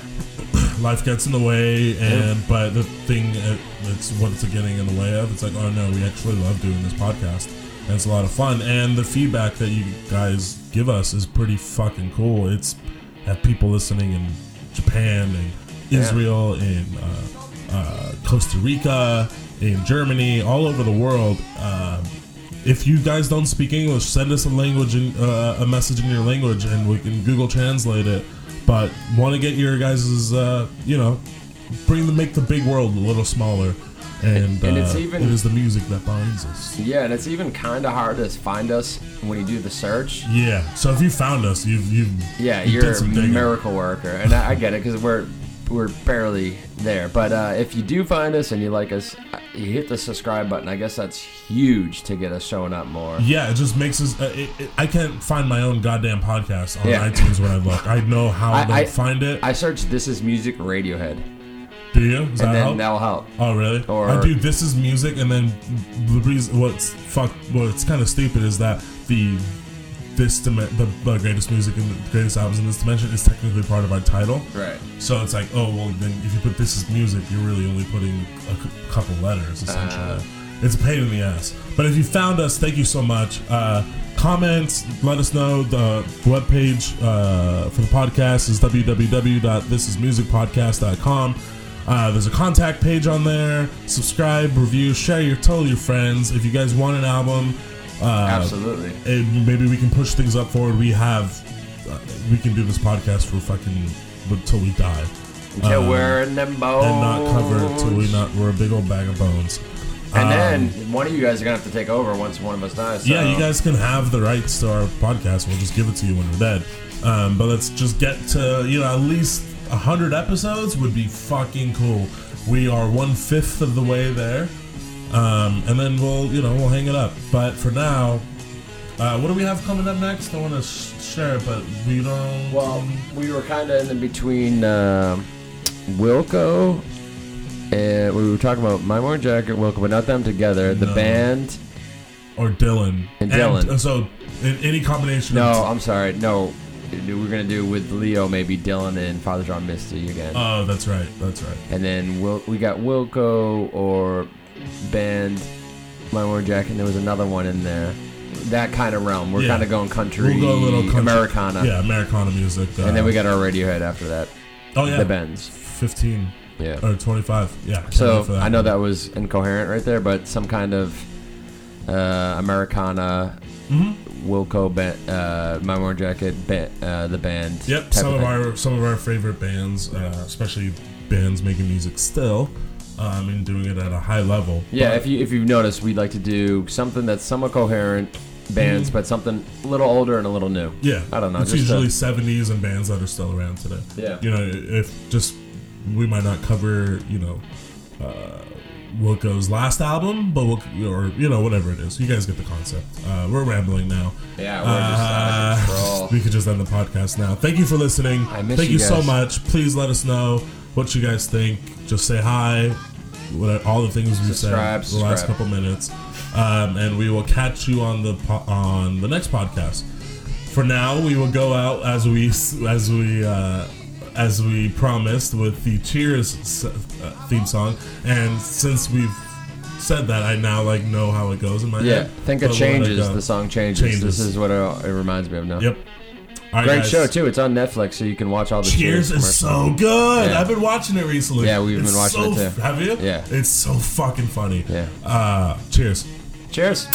Life gets in the way, and but the thing uh, that's what it's getting in the way of. It's like, oh no, we actually love doing this podcast, and it's a lot of fun. And the feedback that you guys give us is pretty fucking cool. It's have people listening in Japan and Yeah. Israel, in uh, uh, Costa Rica, in Germany, all over the world. Um, if you guys don't speak English, send us a language in, uh, a message in your language, and we can Google Translate it. But want to get your guys' uh, you know, bring the make the big world a little smaller, and, And it's uh, even- it is the music that binds us. yeah, and it's even kind of hard to find us when you do the search. Yeah. So if you found us, you've you've Yeah, you you're did a miracle worker, and I, I get it because we're we're barely there. But uh, if you do find us and you like us, uh, you hit the subscribe button. I guess that's huge to get us showing up more. Yeah, it just makes us. Uh, it, it, I can't find my own goddamn podcast on Yeah. iTunes when I look. I know [laughs] how I- to I- find it. I searched "This Is Music" Radiohead, Do you? Does that and then help? that'll help. Oh really? Or- I do. This is music, and then the reason what's fuck what's kind of stupid is that the this dim- the, the greatest music and the greatest albums in this dimension is technically part of our title. Right. So it's like, oh well, then if you put this as music, you're really only putting a couple letters essentially. it's a pain in the ass. But if you found us, thank you so much. Uh, comment, let us know. The webpage uh, for the podcast is www.thisismusicpodcast.com. Uh, there's a contact page on there. Subscribe, review, share your tell your friends. If you guys want an album, uh, Absolutely. and maybe we can push things up forward. We have, uh, we can do this podcast for fucking until we die, Until Um, we're in them bones. and not cover it till we not we're a big old bag of bones. And Um, then one of you guys are gonna have to take over once one of us dies. So. yeah, you guys can have the rights to our podcast. We'll just give it to you when we're dead. Um, but let's just get to you know at least hundred episodes would be fucking cool. We are one fifth of the way there, um, and then we'll you know we'll hang it up. But for now, uh, what do we have coming up next? I want to sh- share it, but we don't. Well, we were kind of in between um Wilco and we were talking about My Morning Jacket, Wilco, but not them together. The No. band. or Dylan And Dylan. uh, so in any combination. No, Of I'm sorry. No, we we're gonna do with Leo, maybe Dylan and Father John Misty again, oh, that's right. That's right. and then Wil- we got Wilco or band My Morning Jacket. And there was another one in there. That kind of realm. We're Yeah. kind of going country, We'll go a little country, Americana, Yeah, Americana music. Uh, and then we got our Radiohead after that. oh yeah, The Bends. fifteen Yeah. or twenty-five. Yeah. can't So wait for I know that was incoherent right there, but some kind of uh, Americana, Mhm. Wilco, ba- uh, My Morning Jacket, ba- uh, the band. Yep, type some of thing. our some of our favorite bands, uh, especially bands making music still, um, and doing it at a high level. Yeah, But- if you if you've noticed, we'd like to do something that's somewhat coherent bands, but something a little older and a little new. yeah, I don't know, It's usually seventies and bands that are still around today. Yeah. you know, if just we might not cover, you know. Uh, Wilco's last album, but we'll, or you know whatever it is, you guys get the concept. Uh, we're rambling now. Yeah, we're just out of Uh, [laughs] we could just end the podcast now. Thank you for listening. I miss Thank you you, so much. Please let us know what you guys think. Just say hi. What, all the things we Subscribe, said the last couple minutes, um, and we will catch you on the po- on the next podcast. For now, we will go out as we as we uh, as we promised with the Cheers uh, theme song, and since we've said that, I now like know how it goes in my Yeah, head. Yeah, think it But we'll let changes. The song changes. Changes. This is what it, it reminds me of now. Yep. All right, Great guys. show too. It's on Netflix, so you can watch all the Cheers is so commercials. good. Yeah. I've been watching it recently. Yeah, we've It's been watching so it too. Have you? Yeah. It's so fucking funny. Yeah. Uh, cheers. Cheers.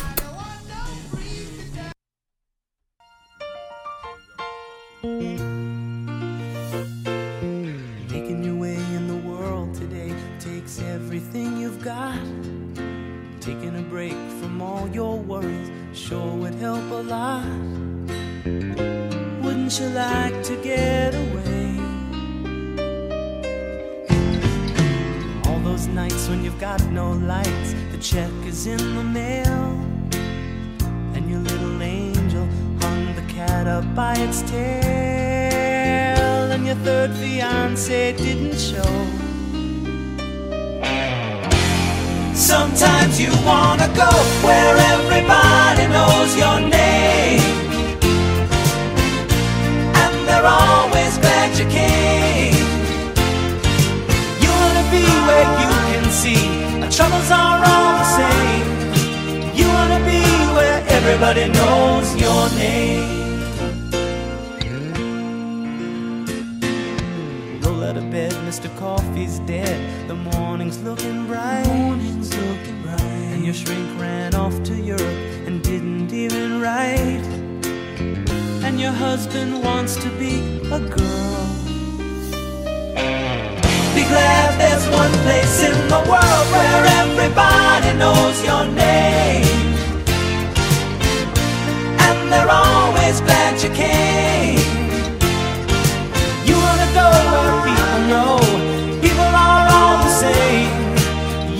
Making your way in the world today takes everything you've got. Taking a break from all your worries sure would help a lot. You like to get away? All those nights when you've got no lights, the check is in the mail. And your little angel hung the cat up by its tail. And your third fiance didn't show. Sometimes you wanna go where everybody knows your name. They're always glad you came. You wanna be where you can see our troubles are all the same. You wanna be where everybody knows your name. Roll out of bed, Mr. Coffee's dead. The morning's looking bright. Morning's looking bright. And your shrink ran off to Europe and didn't even write. And your husband wants to be a girl. Be glad there's one place in the world where everybody knows your name. And they're always glad you came. You wanna go where people know people are all the same.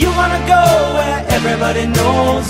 You wanna go where everybody knows